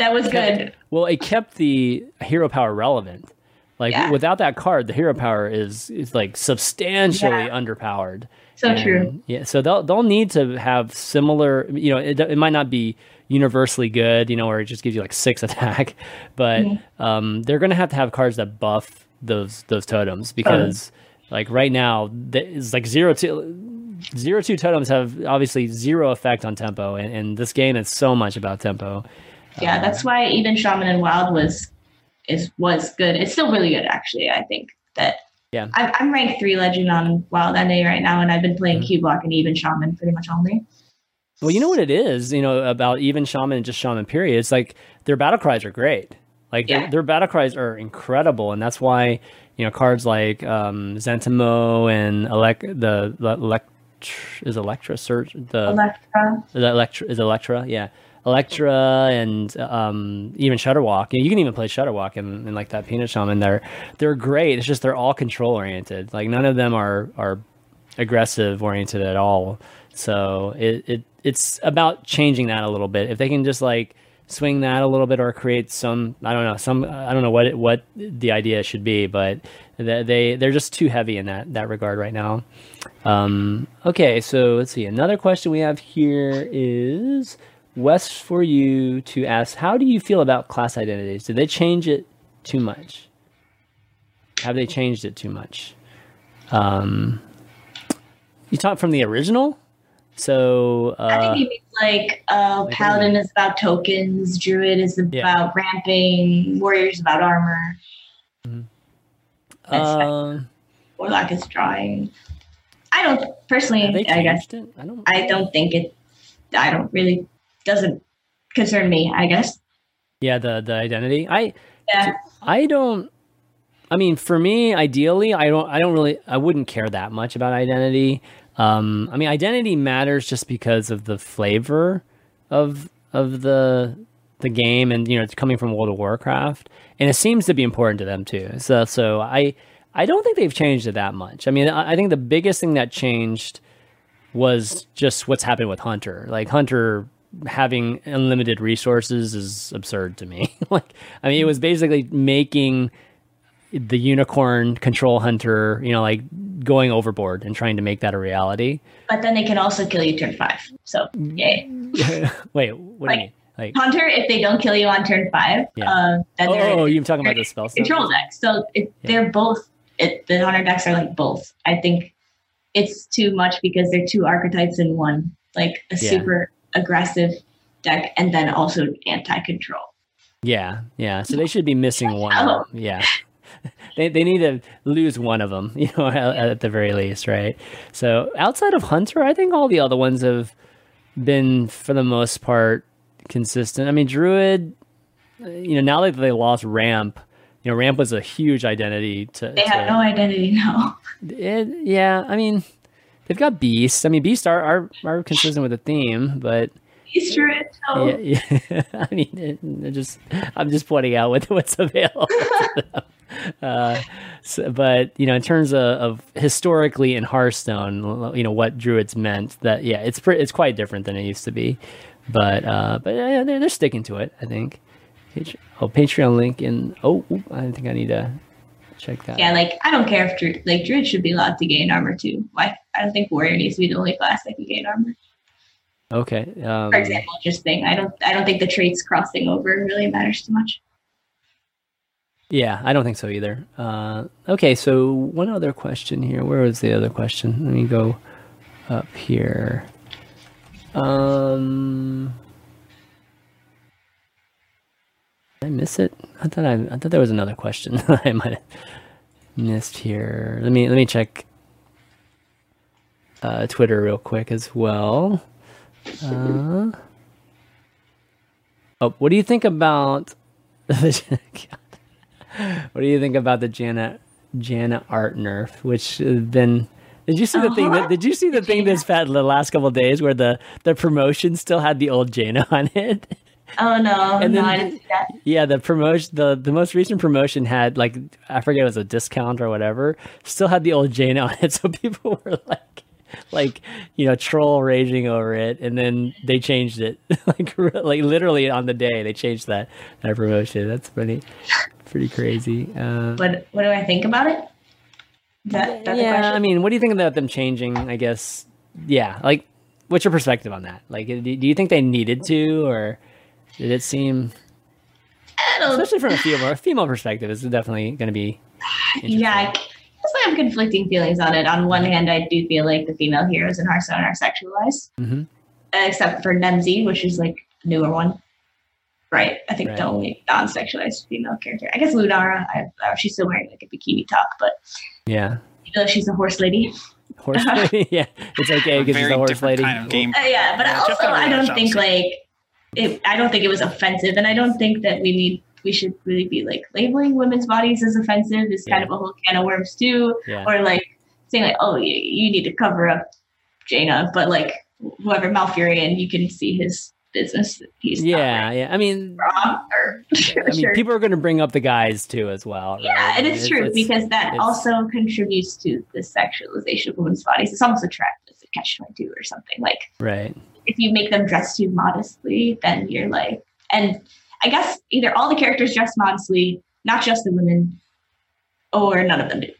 that was good. Well, it kept the hero power relevant. Like yeah. without that card, the hero power is is like substantially yeah. underpowered. So and, true. Yeah, so they'll they'll need to have similar. You know, it, it might not be universally good, you know, or it just gives you like six attack, but mm-hmm. um, they're gonna have to have cards that buff those those totems because oh. like right now it's like zero two zero two totems have obviously zero effect on tempo, and, and this game is so much about tempo. Yeah, um, that's why even Shaman and Wild was is was good. It's still really good, actually. I think that. Yeah, I, am ranked three legend on Wild NA right now, and I've been playing mm-hmm. Cubelock and even Shaman pretty much only. Well, you know what it is, you know, about even Shaman and just Shaman period. It's like their battle cries are great. Like yeah. their, their, battle cries are incredible, and that's why you know cards like um, Zentimo and Elec- the, the Elect- is Electra search the Electra the Electra is Electra yeah Electra and um, even Shudderwock. You, know, you can even play Shudderwock and, and like that Peanut Shaman. They're they're great. It's just they're all control oriented. Like none of them are are aggressive oriented at all. So it, it it's about changing that a little bit. If they can just like swing that a little bit or create some I don't know some I don't know what it, what the idea should be, but they they're just too heavy in that that regard right now. Um, okay, so let's see. Another question we have here is West for you to ask, how do you feel about class identities? Did they change it too much? Have they changed it too much? Um, you talk from the original, so uh, I think he means like uh, like paladin is about tokens, druid is about yeah. ramping, warriors about armor. Mm-hmm. Um, warlock is drawing. I don't personally. I guess it? I don't. I don't think it. I don't really doesn't concern me, I guess. Yeah, the the identity. I yeah. I don't I mean, for me, ideally, I don't I don't really I wouldn't care that much about identity. Um, I mean, identity matters just because of the flavor of of the the game, and you know, it's coming from World of Warcraft, and it seems to be important to them too. So, so I I don't think they've changed it that much. I mean, I, I think the biggest thing that changed was just what's happened with Hunter. Like Hunter having unlimited resources is absurd to me. like, I mean, it was basically making the unicorn control hunter, you know, like going overboard and trying to make that a reality. But then they can also kill you turn five. So, yay. Wait, what like, do you mean? Like Hunter, if they don't kill you on turn five, yeah. Um, then oh, oh, you're talking about the spell control deck. So it, yeah. they're both. It, the Hunter decks are like both. I think it's too much because they're two archetypes in one. Like a yeah. super aggressive deck and then also anti-control. Yeah, yeah. So they should be missing one. Oh. Yeah. they, they need to lose one of them, you know, at, at, the very least, right? So outside of Hunter, I think all the other ones have been, for the most part, consistent. I mean, Druid, uh, you know, now that they lost Ramp, you know, Ramp was a huge identity to. They have to, no identity now. It, yeah, I mean, they've got beasts. I mean, beasts are are, are consistent with the theme, but Beast Druid. Yeah, yeah. I mean, it, it just I'm just pointing out what, what's available. uh, so, but you know, in terms of, of, historically in Hearthstone, you know what druids meant. That yeah, it's pretty, it's quite different than it used to be. But uh, but yeah, they're, they're sticking to it. I think. Oh, Patreon link in. Oh, I think I need to check that. Yeah, like I don't care if Druid, like Druid should be allowed to gain armor too. Why? I don't think Warrior needs to be the only class that can gain armor. Okay. Um, For example, just thing. I don't. I don't think the traits crossing over really matters too much. Yeah, I don't think so either. Uh, okay, so one other question here. Where was the other question? Let me go up here. Um, Did I miss it? I thought I, I thought there was another question I might have missed here. Let me let me check uh, Twitter real quick as well. Uh, oh, what do you think about? what do you think about the Janet Jaina art nerf, which has been? Did you see the uh-huh. thing that? Did you see the thing this fat the last couple days where the the promotion still had the old Jaina on it? Oh no! And no, then, yeah, the promotion, the the most recent promotion had like I forget it was a discount or whatever. Still had the old Jaina on it, so people were like, like you know troll raging over it. And then they changed it. Like like literally on the day they changed that that promotion. That's funny, pretty crazy. Uh, but what do i think about it? That, yeah i mean what do you think about them changing i guess? Yeah like what's your perspective on that? Like do you think they needed to or did it seem especially from a female, a female perspective is definitely going to be yeah I have conflicting feelings on it. On one hand, I do feel like the female heroes in Hearthstone are sexualized, mm-hmm. except for Nemsy, which is like newer one. Right. I think right. the only non-sexualized female character. I guess Lunara. I, uh, she's still wearing like a bikini top, but yeah, you know, she's a horse lady. Horse lady. yeah, it's okay because she's a horse lady. Kind of game. Uh, yeah, but yeah, also I don't think like it. I don't think it was offensive, and I don't think that we need we should really be like labeling women's bodies as offensive is yeah. kind of a whole can of worms too. Yeah. Or like saying like, oh, you, you need to cover up Jaina, but like whoever Malfurion, you can see his business. He's yeah, yeah. I mean, or I mean, people are going to bring up the guys too as well. Right? Yeah, and it's, it's true it's, because that also contributes to the sexualization of women's bodies. It's almost a trap. It's a catch twenty two or something like. Right. If you make them dress too modestly, then you're like, and I guess either all the characters dress modestly, not just the women, or none of them do.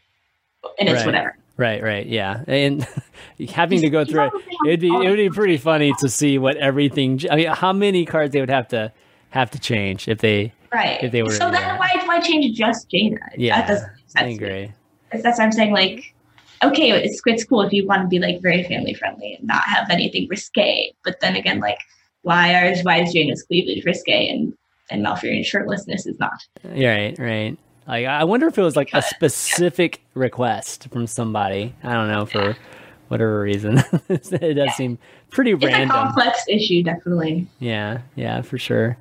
And it's right. whatever. Right, right, yeah, and having to go through it, it'd be it would be pretty funny to see what everything. I mean, how many cards they would have to have to change if they right if they were. So then why why change just Jaina? Yeah, that doesn't make sense. I agree. That's what I'm saying. Like, okay, it's it's cool if you want to be like very family friendly and not have anything risque. But then again, like, why are why is Jaina's cleavage risque and and Malfurion shirtlessness is not. Right, right. Like I wonder if it was like a specific request from somebody. I don't know for whatever reason. it does yeah. seem pretty it's random. It's a complex issue, definitely. Yeah, yeah, for sure.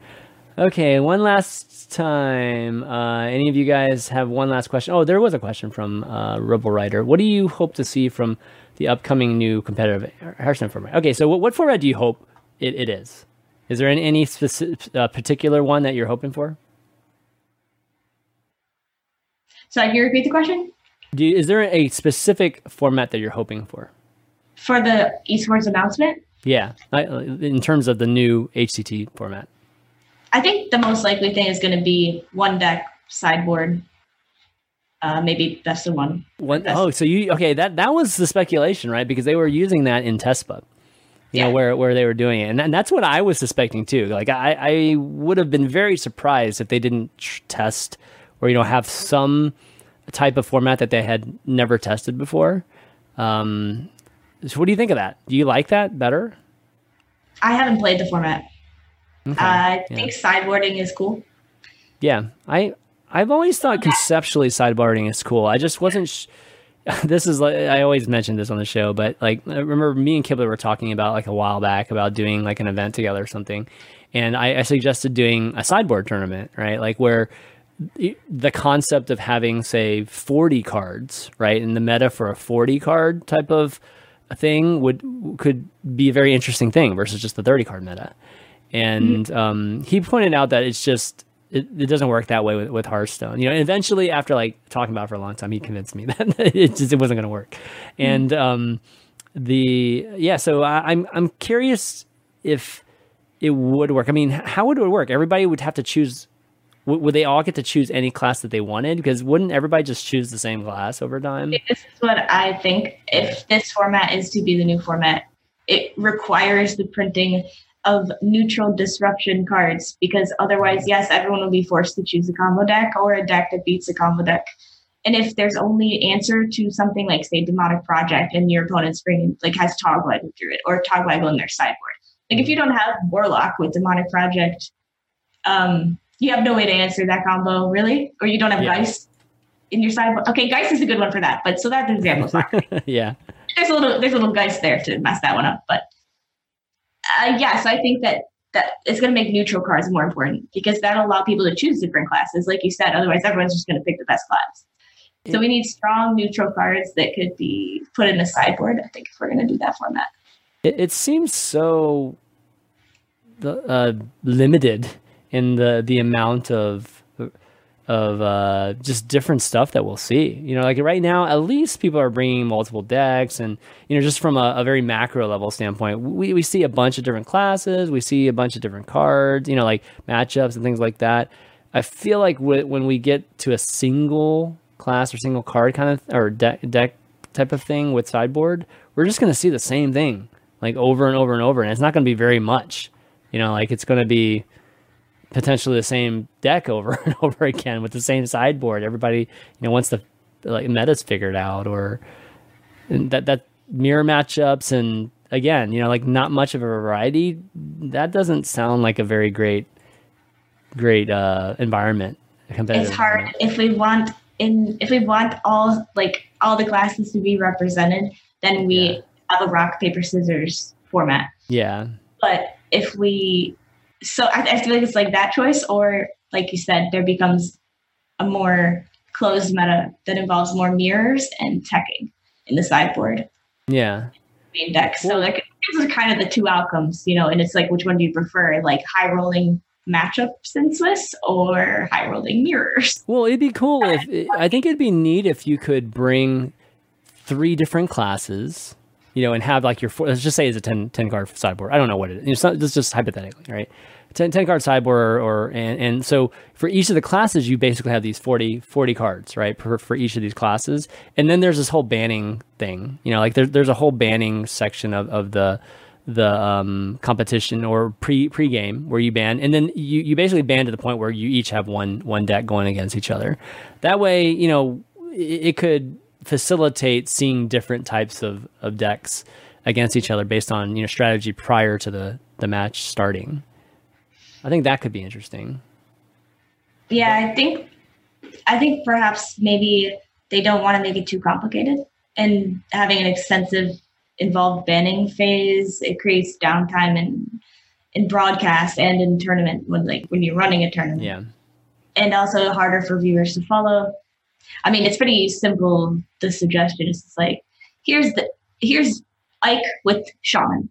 Okay, one last time. Uh, any of you guys have one last question? Oh, there was a question from uh, Rebel Rider. What do you hope to see from the upcoming new competitive Hearthstone format? Okay, so what, what format do you hope it, it is? Is there any, any specific, uh, particular one that you're hoping for? So can you repeat the question? Do you, is there a specific format that you're hoping for? For the esports announcement? Yeah, in terms of the new HCT format. I think the most likely thing is going to be one deck sideboard. Uh, maybe best of one. one best. Oh, so you okay? That that was the speculation, right? Because they were using that in TESPA you yeah. know where where they were doing it and, and that's what i was suspecting too like i i would have been very surprised if they didn't test or you know have some type of format that they had never tested before um so what do you think of that do you like that better i haven't played the format okay. uh, i yeah. think sideboarding is cool yeah i i've always thought conceptually sideboarding is cool i just wasn't sh- this is like I always mentioned this on the show, but like I remember me and Kibler were talking about like a while back about doing like an event together or something, and I, I suggested doing a sideboard tournament, right? Like where the concept of having say 40 cards, right, in the meta for a 40 card type of thing would could be a very interesting thing versus just the 30 card meta. And mm-hmm. um, he pointed out that it's just it, it doesn't work that way with, with Hearthstone. You know, eventually after like talking about it for a long time, he convinced me that it just it wasn't going to work. Mm-hmm. And um, the yeah, so I, I'm I'm curious if it would work. I mean, how would it work? Everybody would have to choose. W- would they all get to choose any class that they wanted? Because wouldn't everybody just choose the same class over time? This is what I think. If this format is to be the new format, it requires the printing of neutral disruption cards because otherwise, yes, everyone will be forced to choose a combo deck or a deck that beats a combo deck. And if there's only an answer to something like say demonic project and your opponent's bringing like has Togwaggle through it or Togwaggle in their sideboard. Like if you don't have Warlock with demonic project, um, you have no way to answer that combo, really, or you don't have yeah. Geist in your sideboard. Okay, Geist is a good one for that, but so that's an example. yeah, there's a little there's a little Geist there to mess that one up, but uh, yeah. So I think that that it's going to make neutral cards more important because that'll allow people to choose different classes, like you said. Otherwise, everyone's just going to pick the best class. So we need strong neutral cards that could be put in a sideboard. I think if we're going to do that format, it, it seems so uh, limited in the the amount of of uh, just different stuff that we'll see. You know, like right now, at least people are bringing multiple decks, and you know, just from a, a, very macro level standpoint, we, we see a bunch of different classes, we see a bunch of different cards, you know, like matchups and things like that. I feel like w- when we get to a single class or single card kind of or deck deck type of thing with sideboard, we're just going to see the same thing like over and over and over, and it's not going to be very much. You know, like it's going to be potentially the same deck over and over again with the same sideboard. Everybody, you know, once the like meta's figured out or that that mirror matchups and again, you know, like not much of a variety. That doesn't sound like a very great great uh environment. It's hard if we want in if we want all like all the classes to be represented, then we yeah. have a rock paper scissors format. Yeah. But if we so I, I feel like it's like that choice, or like you said, there becomes a more closed meta that involves more mirrors and teching in the sideboard. Yeah. Main deck. So like these are kind of the two outcomes, you know, and it's like which one do you prefer? Like high rolling matchups in Swiss or high rolling mirrors? Well, it'd be cool if I think it'd be neat if you could bring three different classes you know, and have like your four, let's just say it's a 10, 10 card sideboard. I don't know what it is. It's, not, it's just hypothetically, right? 10, 10 card sideboard or, or, and, and so for each of the classes, you basically have these 40, 40 cards, right? For, for each of these classes. And then there's this whole banning thing, you know, like there, there's a whole banning section of, of the, the um, competition or pre pre game where you ban, and then you, you basically ban to the point where you each have one one deck going against each other. That way, you know, it, it could facilitate seeing different types of, of decks against each other based on you know strategy prior to the the match starting. I think that could be interesting. Yeah, I think I think perhaps maybe they don't want to make it too complicated and having an extensive involved banning phase it creates downtime in in broadcast and in tournament when like when you're running a tournament. Yeah. And also harder for viewers to follow. I mean, it's pretty simple. The suggestion is just like, here's the here's Ike with Shaman.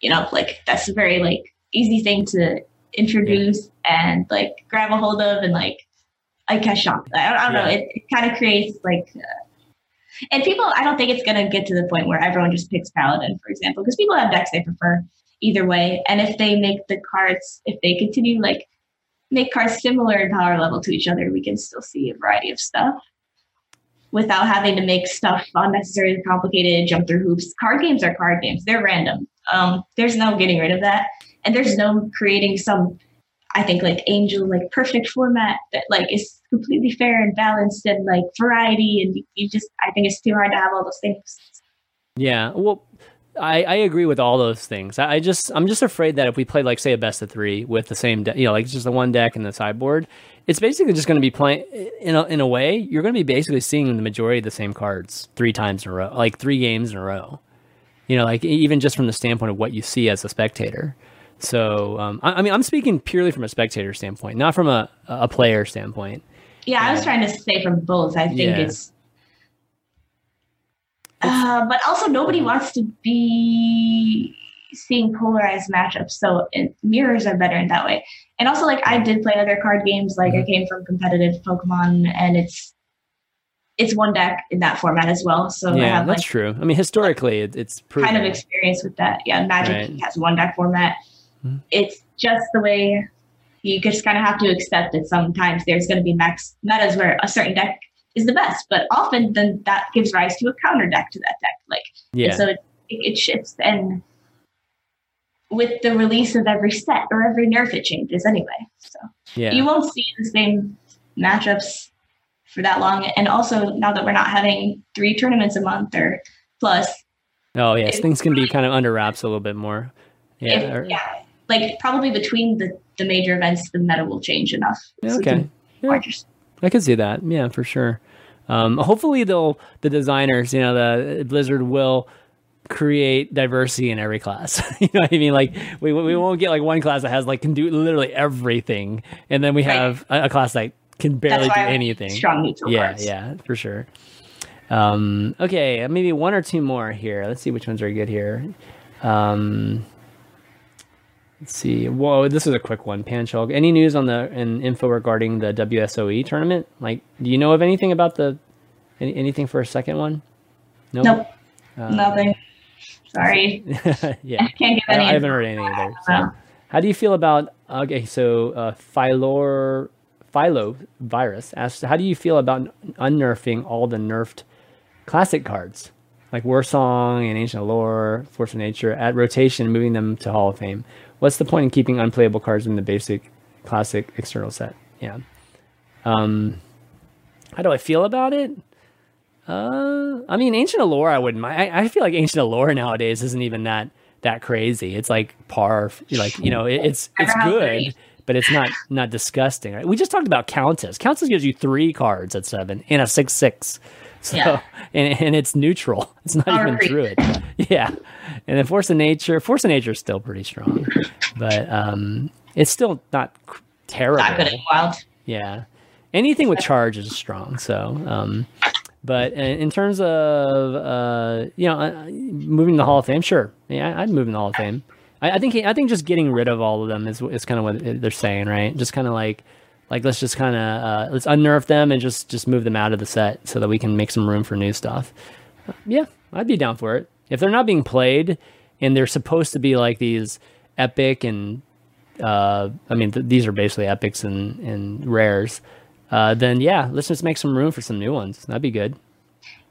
You know, like that's a very like easy thing to introduce and like grab a hold of and like Ike has Shaman. I don't, I don't yeah. know. It, it kind of creates like. Uh, and people, I don't think it's going to get to the point where everyone just picks Paladin, for example, because people have decks they prefer either way. And if they make the cards, if they continue like make cards similar in power level to each other, we can still see a variety of stuff without having to make stuff unnecessarily complicated, jump through hoops. Card games are card games. They're random. Um, there's no getting rid of that. And there's no creating some, I think, like angel, like perfect format that like is completely fair and balanced and like variety. And you just, I think it's too hard to have all those things. Yeah. Well, I, I agree with all those things. I, I just I'm just afraid that if we play like say a best of three with the same de- you know like just the one deck and the sideboard, it's basically just going to be playing in a, in a way you're going to be basically seeing the majority of the same cards three times in a row, like three games in a row. You know, like even just from the standpoint of what you see as a spectator. So um, I, I, mean, I'm speaking purely from a spectator standpoint, not from a a player standpoint. Yeah, I was trying to say from both. I think yeah. it's uh, but also, nobody wants to be seeing polarized matchups. So it, mirrors are better in that way. And also, like I did play other card games. Like I mm-hmm. came from competitive Pokemon, and it's it's one deck in that format as well. So yeah, have, that's like, true. I mean, historically, it, it's proven. kind of experience with that. Yeah, Magic right. has one deck format. Mm-hmm. It's just the way you just kind of have to accept that sometimes there's going to be max metas where a certain deck is the best. But often then that gives rise to a counter deck to that deck. Like yeah. so it, it shifts and with the release of every set or every nerf it changes anyway. So yeah. you won't see the same matchups for that long. And also now that we're not having three tournaments a month or plus. Oh yes, things can be kind of under wraps a little bit more. Yeah. If, yeah. Like probably between the the major events, the meta will change enough. Okay. Yeah. I could see that. Yeah, for sure. Um, hopefully, they'll the designers, you know, the Blizzard will create diversity in every class. you know what I mean? Like we we won't get like one class that has like can do literally everything, and then we have right. a, a, class that can barely do anything. Strong neutral Yeah, yeah, for sure. Um, okay, maybe one or two more here. Let's see which ones are good here. Um, let's see. Whoa, this is a quick one. Panchog. Any news on the and info regarding the WSOE tournament? Like, do you know of anything about the any, anything for a second one? Nope. Nope. Um, Nothing. Sorry. yeah. I can't give any. I, I haven't heard anything either. So. How do you feel about okay? So uh, Phylor Philo virus asks, how do you feel about unnerfing all the nerfed classic cards like Warsong and Ancient Lore, Force of Nature at rotation, moving them to Hall of Fame? What's the point in keeping unplayable cards in the basic classic external set? Yeah. Um, how do I feel about it? Uh, I mean, Ancient of Lore, I wouldn't mind. I, I feel like Ancient of Lore nowadays isn't even that that crazy. It's like par, like you know, it, it's it's good, but it's not not disgusting. Right? We just talked about Countess. Countess gives you three cards at seven in a six six. So yeah. and, and it's neutral. It's not even Druid. Yeah. And then Force of Nature, Force of Nature is still pretty strong, but um, it's still not terrible. Not good wild. Yeah. Anything with charge is strong. So um, but in terms of uh, you know moving the Hall of Fame, sure, yeah, I'd move in the Hall of Fame. I, I, think I think just getting rid of all of them is is kind of what they're saying, right? Just kind of like like let's just kind of uh, let's unnerf them and just just move them out of the set so that we can make some room for new stuff. Yeah, I'd be down for it if they're not being played and they're supposed to be like these epic and uh, I mean th- these are basically epics and and rares uh, then yeah, let's just make some room for some new ones. That'd be good.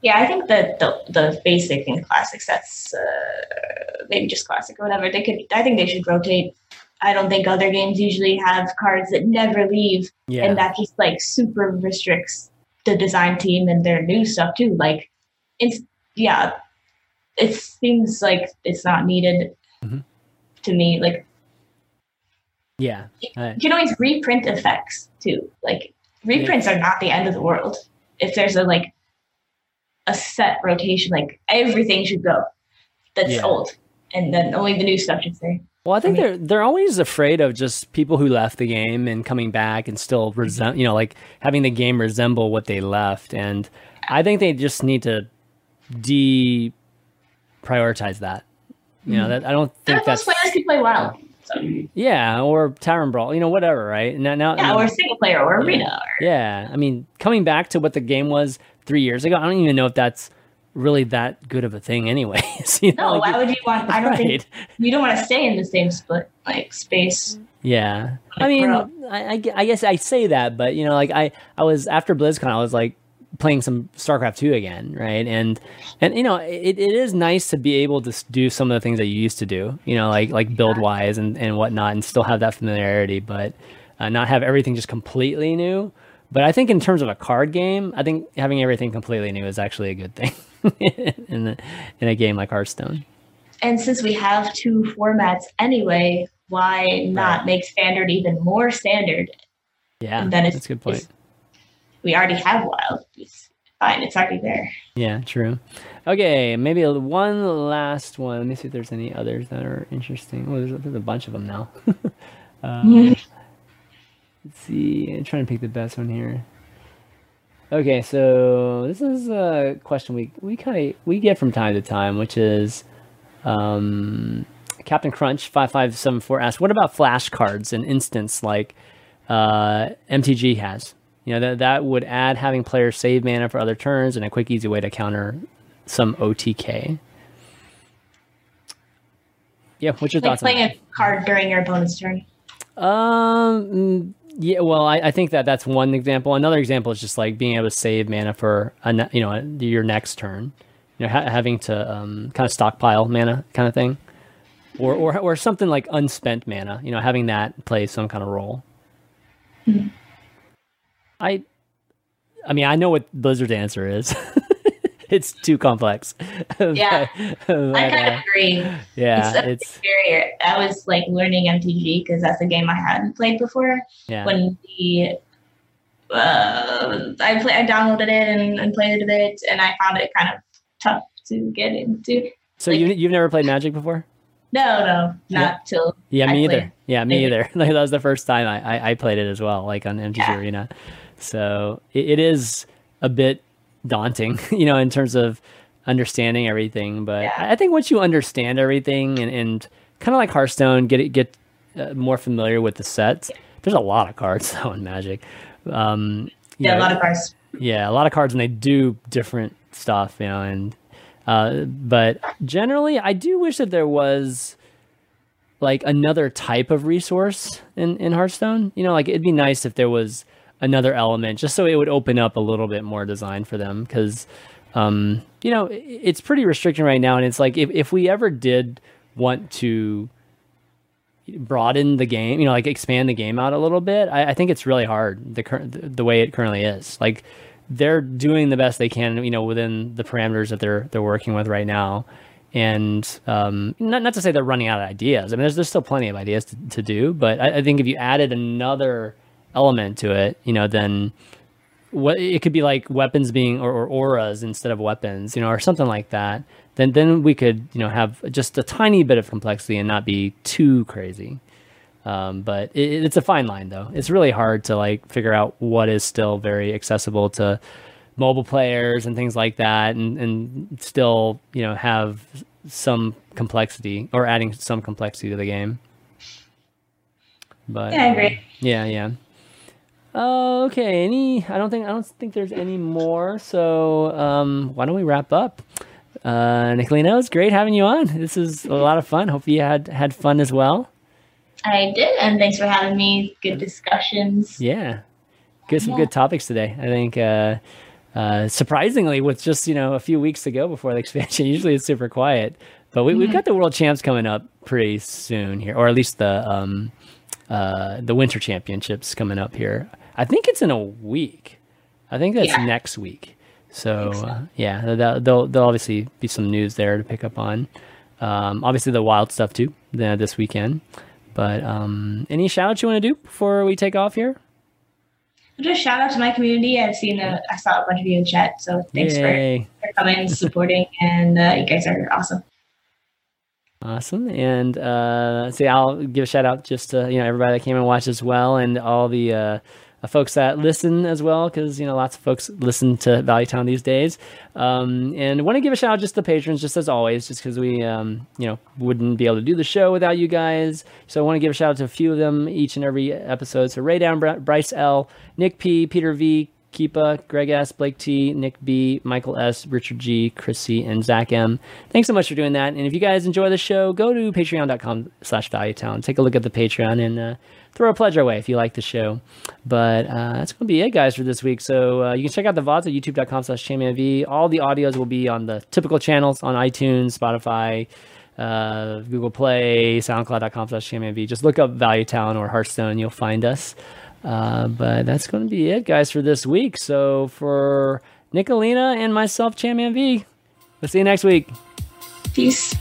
Yeah, I think that the the basic and classic sets, uh, maybe just classic or whatever, they could. I think they should rotate. I don't think other games usually have cards that never leave, yeah. and that just like super restricts the design team and their new stuff too. Like, it's yeah, it seems like it's not needed mm-hmm. to me. Like, yeah, you, you can always reprint effects too. Like, reprints are not the end of the world. If there's a like a set rotation, like everything should go that's yeah. old, and then only the new stuff should stay. Well, I think I mean, they're they're always afraid of just people who left the game and coming back and still resent, you know, like having the game resemble what they left. And I think they just need to de prioritize that. You know, hmm. that I don't think that's players can play well. So. Hmm. Yeah, or Tavern Brawl, you know, whatever, right? Now, now, yeah, or single player or arena. Or... Yeah, I mean, coming back to what the game was three years ago, I don't even know if that's really that good of a thing, anyways. you know, no, like, why would you want? I don't right. think you don't want to stay in the same split like space. Yeah, I mean, I, I guess I say that, but you know, like I, I was after BlizzCon, I was like, playing some StarCraft 2 again, right? And and you know, it, it is nice to be able to do some of the things that you used to do, you know, like like build wise and, and whatnot, and still have that familiarity, but uh, not have everything just completely new. But I think in terms of a card game, I think having everything completely new is actually a good thing in the, in a game like Hearthstone. And since we have two formats anyway, why not right. make standard even more standard? Yeah, and then it's, that's a good point we already have wild. It's fine. It's already there. Yeah, true. Okay, maybe one last one. Let me see if there's any others that are interesting. Oh, there's, there's a bunch of them now. uh, let's see. I'm trying to pick the best one here. Okay, so this is a question we we kind of we get from time to time, which is um, Captain Crunch five five seven four asks, "What about flashcards and instants like uh, MTG has?" You know, that, that would add having players save mana for other turns and a quick, easy way to counter some OTK. Yeah, what's your like thoughts? Playing a card during your opponent's turn. Um. Yeah. Well, I, I think that that's one example. Another example is just like being able to save mana for a, you know your next turn. You know, ha- having to um, kind of stockpile mana, kind of thing, or or or something like unspent mana. You know, having that play some kind of role. Mm-hmm. I, I mean, I know what Blizzard's answer is. it's too complex. Yeah, but, I kind of uh, agree. Yeah, it's, it's. I was like learning MTG because that's a game I hadn't played before. Yeah. When the uh, I play, I downloaded it and, and played it a bit, and I found it kind of tough to get into. So like, you you've never played Magic before? No, no, not yeah. till. Yeah, me either. Yeah, me either. Like that was the first time I, I, I played it as well, like on MTG yeah. Arena. So it, it is a bit daunting, you know, in terms of understanding everything. But yeah. I think once you understand everything and, and kind of like Hearthstone, get it get uh, more familiar with the sets. There's a lot of cards though in Magic. Um, yeah, know, a lot of cards. Yeah, a lot of cards, and they do different stuff, you know. And uh, but generally, I do wish that there was like another type of resource in in Hearthstone. You know, like it'd be nice if there was another element just so it would open up a little bit more design for them because um, you know it's pretty restricting right now and it's like if, if we ever did want to broaden the game you know like expand the game out a little bit i, I think it's really hard the current the way it currently is. Like they're doing the best they can you know within the parameters that they're they're working with right now and um, not, not to say they're running out of ideas. I mean there's, there's still plenty of ideas to, to do but I, I think if you added another element to it, you know, then what it could be like weapons being or, or, auras instead of weapons, you know, or something like that. Then then we could you know have just a tiny bit of complexity and not be too crazy. Um, but it, it's a fine line though. It's really hard to like figure out what is still very accessible to mobile players and things like that, and and still you know have some complexity or adding some complexity to the game. But yeah, I agree. Yeah, yeah. Uh, okay. Any? I don't think. I don't think there's any more. So um, why don't we wrap up? Uh, Nicolina, it's great having you on. This is a lot of fun. Hope you had had fun as well. I did, and thanks for having me. Good discussions. Yeah, good some yeah. good topics today. I think. Uh, uh, surprisingly, with just you know a few weeks to go before the expansion, usually it's super quiet. But we, mm-hmm. got the world champs coming up pretty soon here, or at least the um, uh, the winter championships coming up here. I think it's in a week. I think that's yeah. next week. So, so. Uh, yeah, there'll, there'll obviously be some news there to pick up on. Um, obviously the wild stuff too the, this weekend. But um, any shout outs you want to do before we take off here? Just shout out to my community. I've seen a, I saw a bunch of you in chat, so thanks for, for coming and supporting. and uh, you guys are awesome. Awesome. And uh, see, I'll give a shout out just to you know everybody that came and watched as well, and all the uh, uh, folks that listen as well, because you know lots of folks listen to Value Town these days. Um, and want to give a shout out just to patrons, just as always, just because we um, you know wouldn't be able to do the show without you guys. So I want to give a shout out to a few of them each and every episode. So Ray Down, Bryce L, Nick P, Peter V, Keepa, Greg S, Blake T, Nick B, Michael S, Richard G, Chrissy, and Zach M. Thanks so much for doing that. And if you guys enjoy the show, go to patreon.com slash valuetown. Take a look at the Patreon and uh, throw a pledge our way if you like the show. But uh, that's going to be it, guys, for this week. So uh, you can check out the VODs at youtube.com slash. All the audios will be on the typical channels on iTunes, Spotify, uh, Google Play, SoundCloud.com slash. Just look up Value Town or Hearthstone, and you'll find us. Uh, but that's going to be it, guys, for this week. So for Nicolina and myself, Chairman V, we'll see you next week. Peace.